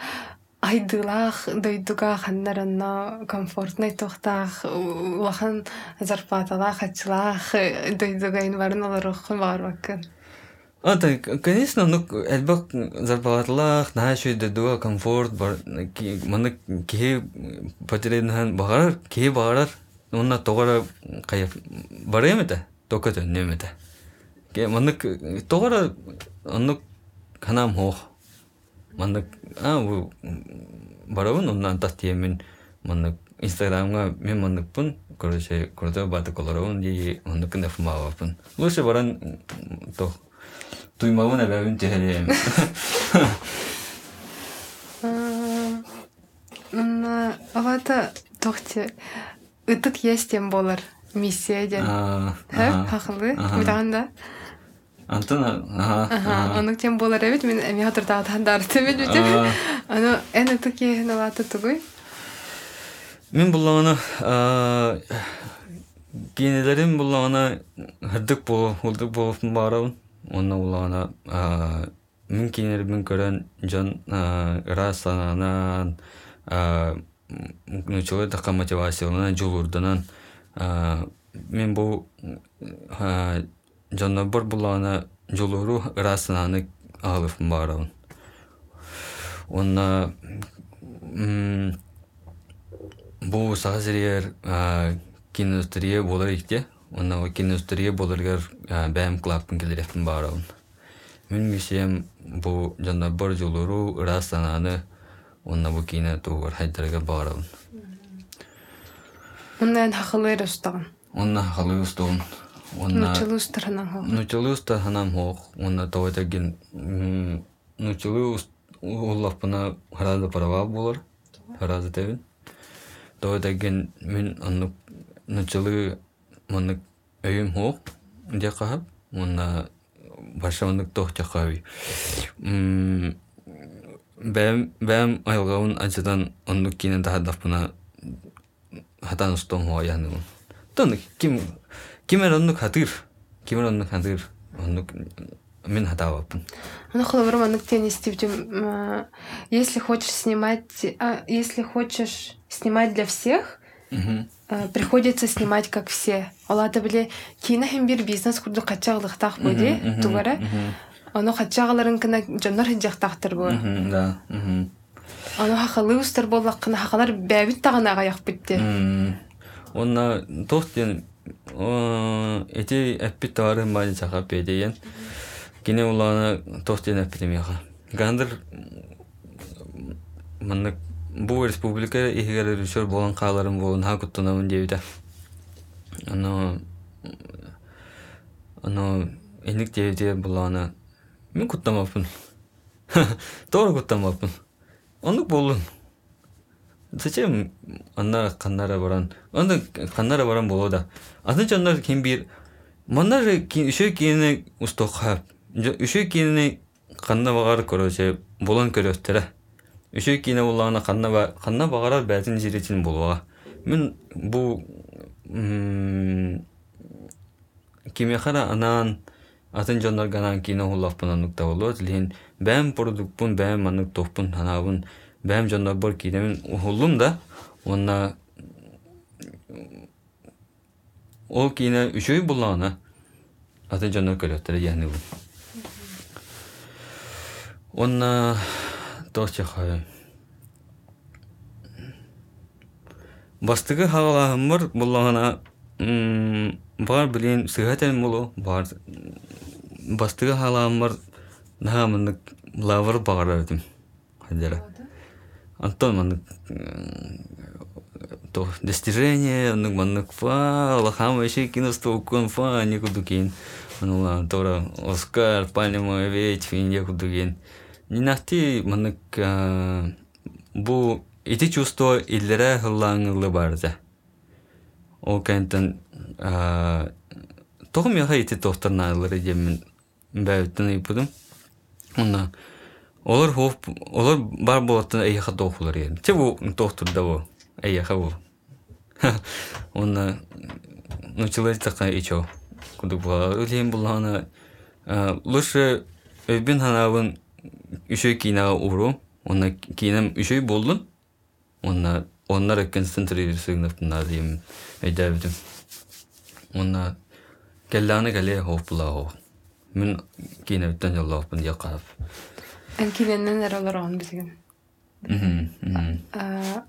айдылах дойдуга ханнаранна комфортный тохтах улахан зарплаталах ачылах дойдуга инварын оларохын бар бакын. Ата, конечно, ну әлбәк зарплатлах, на шөй дә дуа комфорт маны ки патеренхан багар, ки багар, онна тогара кайып баремете, токата немете. Ке маны тогара онны канам хох. Маны а бу барабын оннан тастиемен маны Инстаграмга мен мандыкпын, короче, корда баты колорон ди мандыкын да фмавапын. Лучше баран то туймауын әбәбін тәһәрем. Мына авата тохте ытык естем болар миссия ден. Хә, хакылы, Ага. билгәндә. Антон, ага. Аның тем болар әбит мен эми хатырда тандар тәбит бит. Ага. Аны эне ытык авата тугы. Мен бұлағаны кинелерин буллагана хырдык бул хулдык болуптун онна буллагана мин кинер мин көрөн жон ыра сананан нучулы така мотивацияланан жулурданан мен бу жоннобор буллагана жулуру ыра сананы аалыфпын баарабын онна бу сагазерер киноиндустрия болар икте онна киноиндустрия боларгар бәм клаппын келереппин баарабын мен мисием бу жаннабар жолуру ыра сананы онна хайдарга баарабын Оннан хахалыр устаган. онна халы устугун онна Нучылы устарынан хо. нучулы уста ханам хоох онна товатагин нучулы уллаппына харада парава болар. Харада тебин товатагин мен оннук нучулы маннык өйүм хоох дия кахап онна баша маннык тох чакаби бәм бәм айылгавын ачадан оннук кинен тахадаппына хатан устон хоа янымын тонны ким кимер оннук хатыр кимер оннук хатыр оннук мен хатабаппын Ну, холовар манук тени стивдим. Если хочешь снимать, если хочешь снимать для всех, приходится снимать как все. Биле кина хем бир бизнес курду качаглыктак боди тугара. Оно качагаларын кына жоннор хинжактактыр бу. да Оно хахалы устар боллак кына хакалар бәбит тагына аяк битти. онна тохтен эти эппит товары мали чахап бедеен кине улана тохтен эппитемияха гандыр маннык бу республика ихигер режиссер болан кааларым болун ха куттунамын дебиде ано ано эник дебиде булана мен куттамаппын тоора куттамаппын ондук болдун Зачем анна каннара баран? Анда каннара баран болода. Атынча ондар ким бир манар үшө кийини устохап. Үшө кийини канна багар короче болон көрөттөрө. Үшө кийини буллагана канна ба канна багарар бәтин жиретін болуга. Мен бу кимехара анан атын жондар ганан кино хулаппын анукта болот. Лин бәм продуктпун бәм анук топпун ханабын бәм жондар бар кинемен ухуллум да. Онна ол кине үшөй буллагана атын жондар көрөттөрө яны бу. Онна тохчахай. Бастыгы хагалаһымыр буллагана бар билин сыгатен мулу бар бастыгы хагалаһымыр наһамынык лавыр багара өтүм. Хадера. Антон маннык то достижение, оннык маннык фа, лахам еще киносто укон фа, никуду кин. Анула тора Оскар, пальма ведь куду кин. Не нахти маннык бу ити чувство иллере хыллаңылы барда. Ол кентен тохум яха ити тохтарнаылары жемин бәйттен ипудum. Онна олар хоп олар бар болатын эйха тохулар ен. Че бу тохтурда бу эйха бу. Онна ну человек такая ичо. Куду була үлем булана лучше өбин ханавын үшөй кинага уру. Онна кинем үшөй болдун. Онна оннар концентрироваться на дим эдәбдим. Онна келланы келе хоп була хо. Мен кинептен яллапын якап. Эн киненен эролор он бизген. Мм. Мм.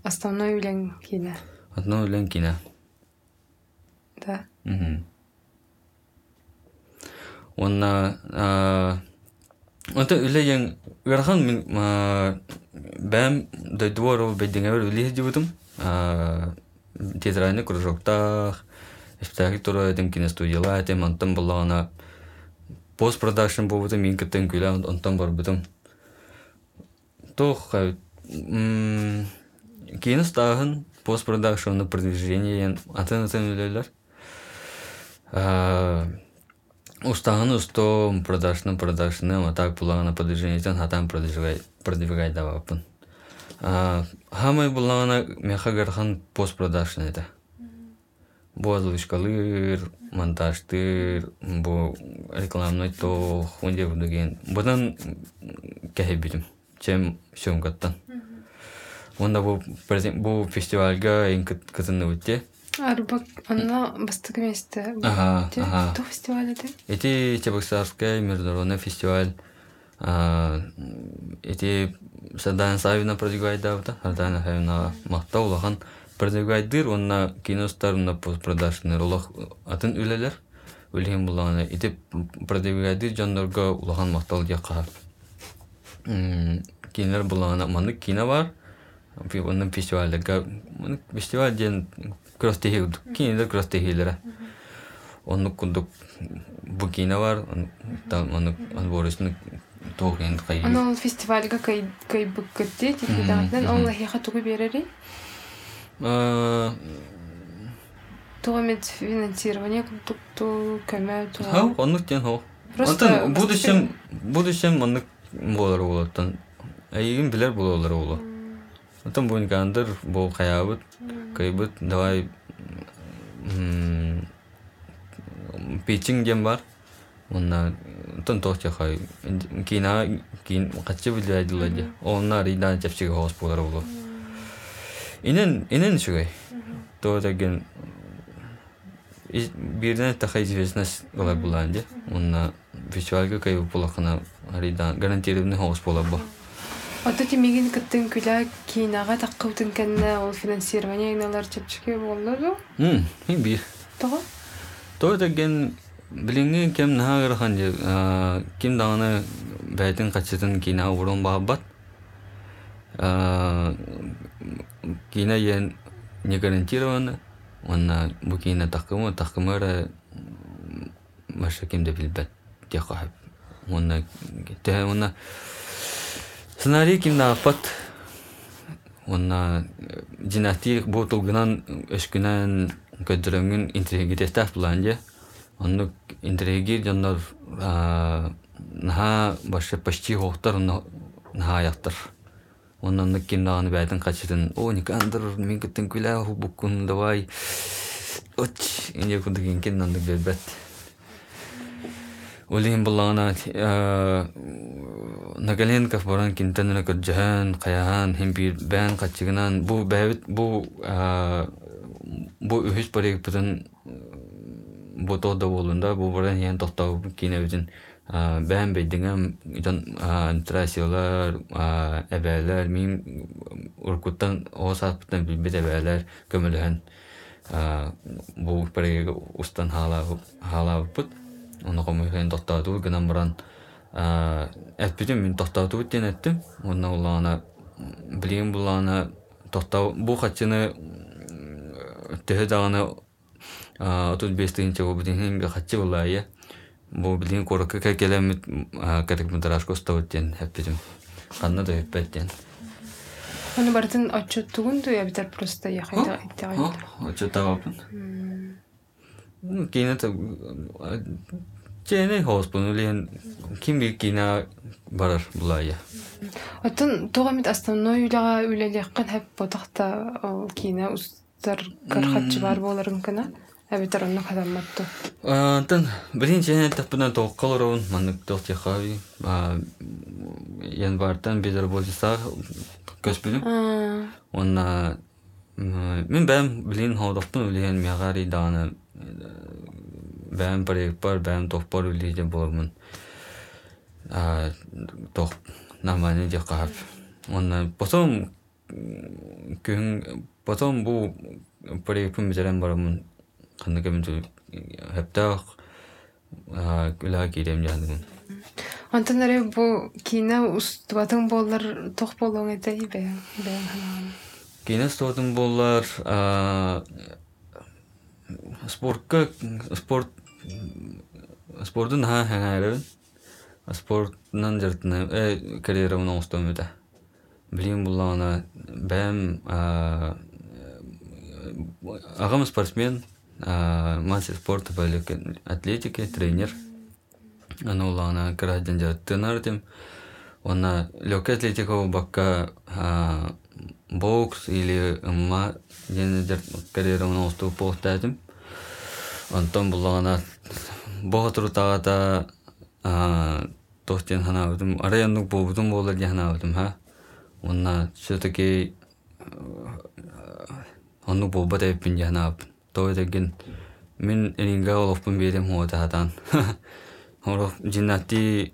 Основной үлен кине. Одно үлен кине. Да. Мм. Онна а Онта үлеген гархан мен бәм да дворо бедеңе үле дибутум. А театральный кружокта спектакль тура эдем киностудияла эдем антон боллагана пост продакшн болбутум мен кеттен күлә антон бар бутум. Тох киностагын пост продакшн продвижение атын атын үлелер. А Устағын усто продажны продажны а так булагана продвижениетен хатан продвигай давапын. А хамай булагана меха гархан пост продажны это. бу озвучкалыр монтажтыр бу рекламный тох онде деген бұдан кәһибитим чем съемкаттан онда бу бу фестивальга эң кытынны өтте арбак анна бастык месте Ага, ага. то фестиваль это? Эти чебоксарская международный фестиваль. А, эти Сардана Савина продвигайдабыта Сардана Савина мақта улахан продвигайдыр онна киностарына постпродажный улах атын үлелер үлген буланы ити продвигайдыр жандорга улахан мақтал жаққа кинолер буланы маны кино бар. Фестивальдерга маны фестиваль ден кростехилері онны кундук бу кино бар оны анборысны тоген кайы Ана ол фестивальга кай кай тихидагдан ол лахиха тугу берери финансирование тукту көмө Хау, туга оннук тен хау. Просто будущем, будущем оннук болар билер. Онтан буин гандыр, бу хаябыт, кайбыт, давай м, питчинг дем бар. Онна онтан тохча хай. Кина, кин качы билер айдылады. Онна ридан чапчыга хос болар болу. Инен, инен шугай. То деген бирден тахай известность голай буланди. Онна фестивальга кай булахана аридан гарантированный хос бола бу. Ото тимигин кыттын күлә кинага таккыбытын кенне ол финансирование иналар чепчике боллару Хм, хин бир. тога То деген билинген кем нагыр ханжы ким даганы бәйтин качытын кина урун бабат. Кина ен не гарантированы. Онна бу кина такымы такымыра маша кимде билбет. Дякахып. Онна те онна сценарий апат. Онна династик бу тулгынан өскүнөн көдөрөңүн интригитестaf буланже. Онны интриги жандар наха башы почти хоқтар наха яқтар. Оннан нык киндаганы бәйтін қачытын, о, никандыр, мен кеттен күлә, давай, оч, инде күндеген киндандык бербет. Олин буллагана Нагаленков баран кинтенне көрҗәһән, каяһан, һәм бир бән качыгынан бу бәбит бу бу үһүс барык бүтән бу тода болында бу баран ян токтау кине бүтән бән бәйдиңем җан трасиялар, әбәләр, мин уркуттан осат бүтән бит әбәләр бу хала бут. Оны комыйын токтаду гынан баран Әтпетім мен тоқтауды өттен әттім. Онна улағана білген бұлағана тоқтау бұл қатшыны төхі дағаны 35-тігінші бұл білген қатшы бұлайы. Бұл білген қорықы кәкелемет кәрік мұтарашқы ұстау өттен әтпетім. Қанна да өтпәттен. Аны бартын отчет тугун я битер просто яхайда Чене хоспун улен ким бир кина барар булая. Оттон тога мит основной үлага үлелekkan хеп ботакта кина устар кархатчы бар боларын кына. Әбитер онны кадамматты. Антан биринче таппынан тоққалырын маннык тоқтихави. Январдан бедер болса көспүлүм. Онна мен бәм билин ходоқтун үлен мягари даны бәм проект бар, бәм тоқ бар үлейден болармын. Тоқ наманы де қағап. Онна потом күн потом бу проектпен бізерен барамын. Қанды кәмін түл хәптақ күлі кейдем жандымын. Антон эре бу кина устубатын боллар тох болуң эте бе. Кейінен стотын болар спортқа спорт спорттун ха хаңайрын спорттан жартына э карьерамын оңстом өтө билим булана бәм агам спортсмен мастер спорта по легкой атлетике тренер аны улана караден жартынар дем она легкая атлетика бакка бокс или ма ден карьерамын оңстом постадым онтон буллагана боотуру тагата тохтен ханаабытым арайаннук буубутум буола ди ханаабытым ха? Онна все таки оннук буолбат эбиппин ди ханаабытым. Тоотеген мен эринга олофпун биэрем хуотаатаан Орох жинати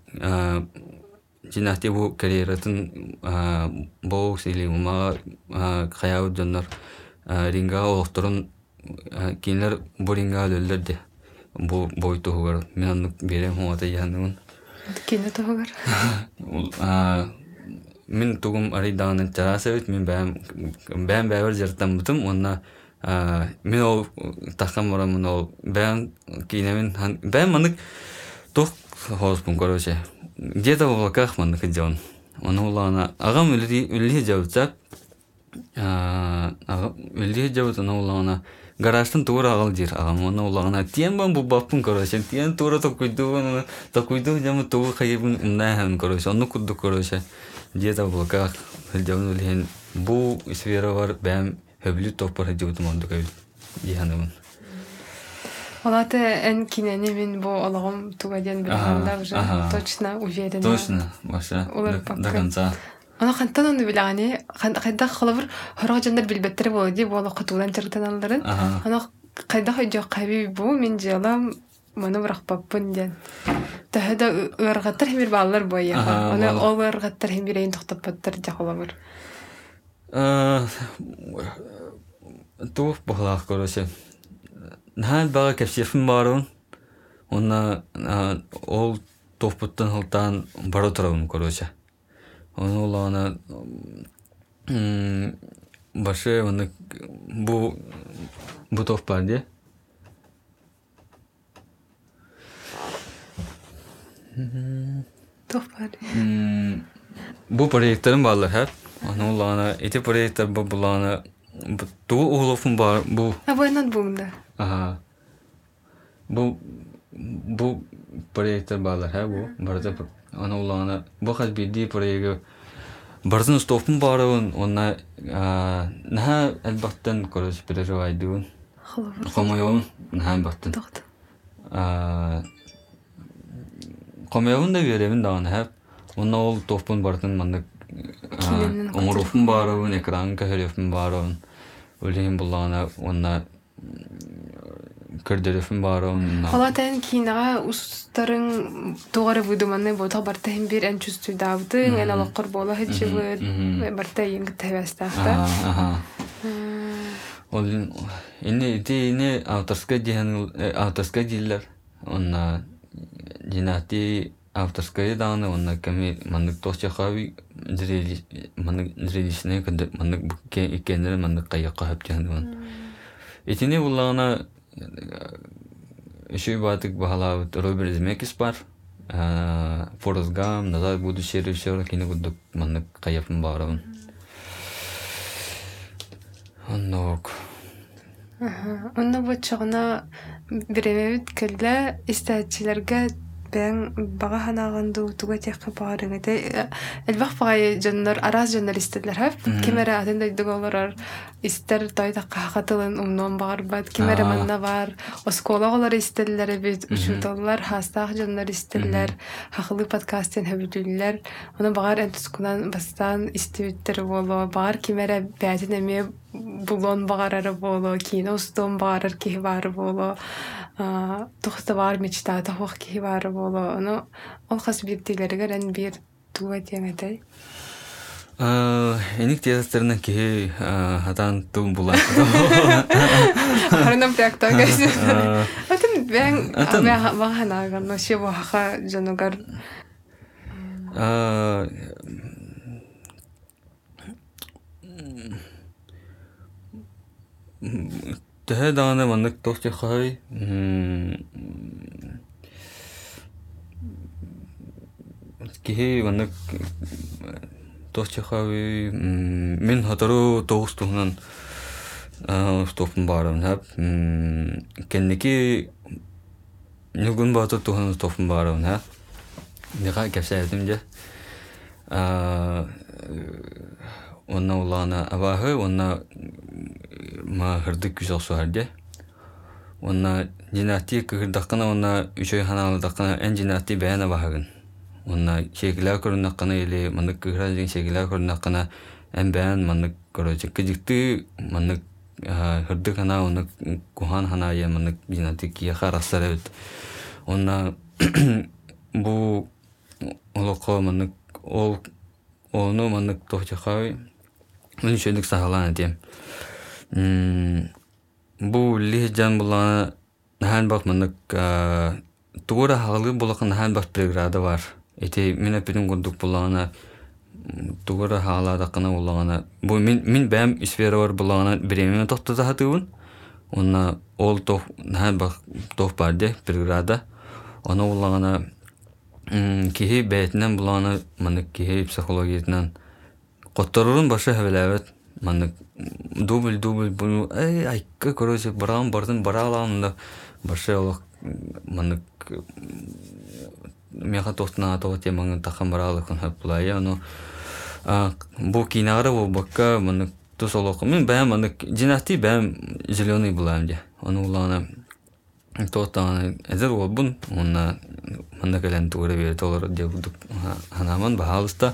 жинати бу карьератын боукс или умага каяабыт дьоннор ринга олохторун кинилер бу ринга өлөллөр бу бойтугар мен аннык берем хуата яныгын Кине тоһугар. мен тугум арый даанын чарасыбыт мен бәм бәм бәбер жартан бутум онна мен ол тахкан морамын ол бәм кинемин бәм манык тух хоспун короче где-то в облаках манык идён оны улана агам үлли үлли жабытсак үлли жабыт оны улана гаражтын тура агал жер. Агам тиен бан бу баппын короче тиен тура токуйду токуйду жамы тугу кайыбын нахын короче оны кудду короче где-то в облаках үлхен бу сфера бар бәм хөблү онду диханымын Олаты бу ологом тугаден уже точно уверена. точно Олар до конца. Ана хантан оны билгани, кайда халабыр хорог жандар билбеттер болду ди бу кутулан чыртан алларын. Ана кайда хойжо каби бу мен жалам маны быракпаппын ден. Тахада ыргаттар хемир баллар боя. Ага, Аны бала. ол хемирейин токтоппаттар жахалабыр. тух бахлах короче бага барын онна ол бара короче оны улана башы оны бу бу топ бар де Тохпар. М, бу проекттарым барлар хәп оны улана эти проекттар бу булана туу углофун бар бу А бу энан бугунда. Бу проекттер баалар ха бу барда ана улана бу хас бидди проекты бардын стопун барын онна наха албаттан корос переживайдун Халабыр. комойон наха баттан Тохт. комойон да беремин даган ха онна ол топун бардын мандык Киненин оңоруфун барын экран кахерефун барын өлеген булана онна көрдөрөфүн барын Халатан кинага устарын тугары выдуманы бу табарта хем бир эн эн хечибы, мгм. барта еңг тавастафта. Ага. Ол эне ити эне авторска дихан авторска диллер. Онна динати авторская даны онна ками мандык зрели мандык зрелищне кэнде мандык мандык кайякка. Итине буллагана еще батык бахалабыт Роберт Земекис бар. Форест Гам, Назад в будущее режиссер, кино гудук мандык каяпын барабын. Оннок. Онна бу чагына биремебит келле истәчиләргә бәң бага ханагынды туга тәккә барыгы да элбах бага жаннар араз жаннар истәләр һәп кемәре атында диголар истәр тайда кахатылын умнан бар бат кемәре Аа. манна бар осколагалар истәләр бит ушуталлар хастах жаннар истәләр хакылы подкастын һәбүлләр аны багар энтускунан бастан истебиттер боло багар кемәре бәтин эме булон багарары боло кино устон багарар ки бар боло тухта бар мечта тахох ки бар боло аны ол хас биттилерге рен бир туа теңетэй Эник театрына ки хатан тум була. Харна проекта гэс. Аа. Атын бэн наган но жанугар Аа Тэхэ даана мандык тохти хай. Кихи мандык тохти хай мен хатару тогус тухнан стопун баарым хап. Кенники нүгүн баатыр тухнан стопун баарым хап. Ника кепсәдим же. Онна улана абаһы онна ма хырдык күсәк суарде. онна жинати кыгырдаккана онна үчөй ханаалыдаккана эн жинати бэна баһагын. Онна шекилаа көрүнаккана или манык кыгыра деген шекилаа көрүнаккана эн бээн манык короче кыжыкты манык хырдык хана оны кухан хана я жинати бу олоко ол ону дем бу лихжан булана нахан бак манык тугура хагылы булакын нахан бак преграда бар. Эти мен апидин гундук булана тугура хаалаадаккана уллагана бу мин мин бэм сфера бар тох барде преграда. Оны уллагана киһи бээтинен булана манык киһи психологиятынан котторурун башы хэбэлээбэт манык дубль дубль бу эй айкка короче бараан бардын бараалаанында башы олох манык меха тохтуна того темаңы тахан бараалы кон хэп булайа ону бу кинагара бу бакка манык тус олох мен бэм манык жинати бэм зеленый булаам де ону улаана тохтааны эзер олбун онна манна кэлэн тугура биэр толор де будук ханаман баалыста.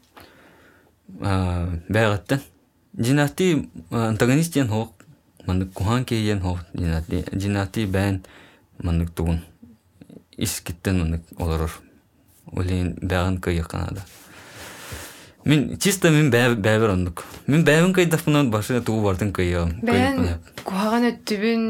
жинати антагонист ен хоок мандык кухан кейен хоок жинати жинати бээн мандык тугун искиттен мандык олорор улин кыйы канада Мин чисто мин бэбер ондук. Мин бэбин кайдафынан башы тугу бардын кыйы. Бән куһаган өттүбүн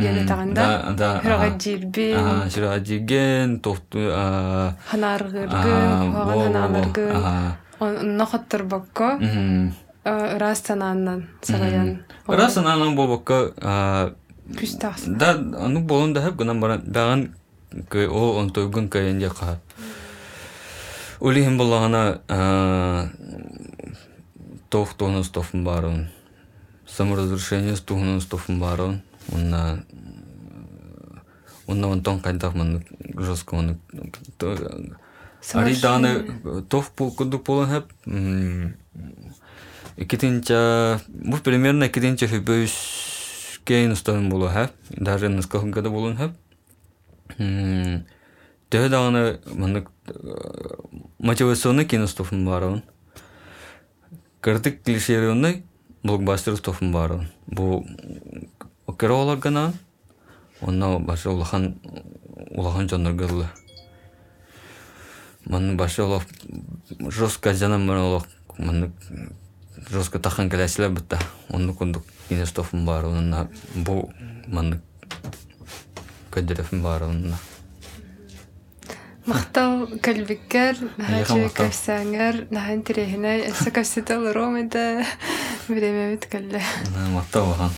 яна таганда. да. Хырага жирбин, жиген, тофту, аа, ханаргыргын, аа, куһаган во, во, ханаларгын. аа. Онно хоттурбакка. Мгм. Раз санааннан сагаян. Раз анан бобокка, аа, Күс тагс. да, ану болон да гынан бара, баган кы о он тойгун кайын жака. Улихин боллагана, аа, тох тонус тофун барын. Саморазрушение с тухнус тофун барын. Онна Онна онтон кайдах ман жестко он Ари даны тох пул кудук полон хеп. Икитинча, бу примерно икитинча хүбөс кейн стоин болу хеп. Даже года болон хеп. Тö даны ман мотивационный киностофун барын. Кырдык клишированный блокбастер стофун барын. Бу океролар гана. Онна башы улахан улахан жанргылы. Ман башы улах жестко жанам мен улах ман жестко тахан келесилер битта. Онны кундук киностофун бар. Онна бу ман көдөрөфүн бар онна. Мактал калбиккер, Аяха нахачы мактал. кафсаңар, нахан тирехинай, эссе кафситал ромеда, биремемит калле. Мактау хан.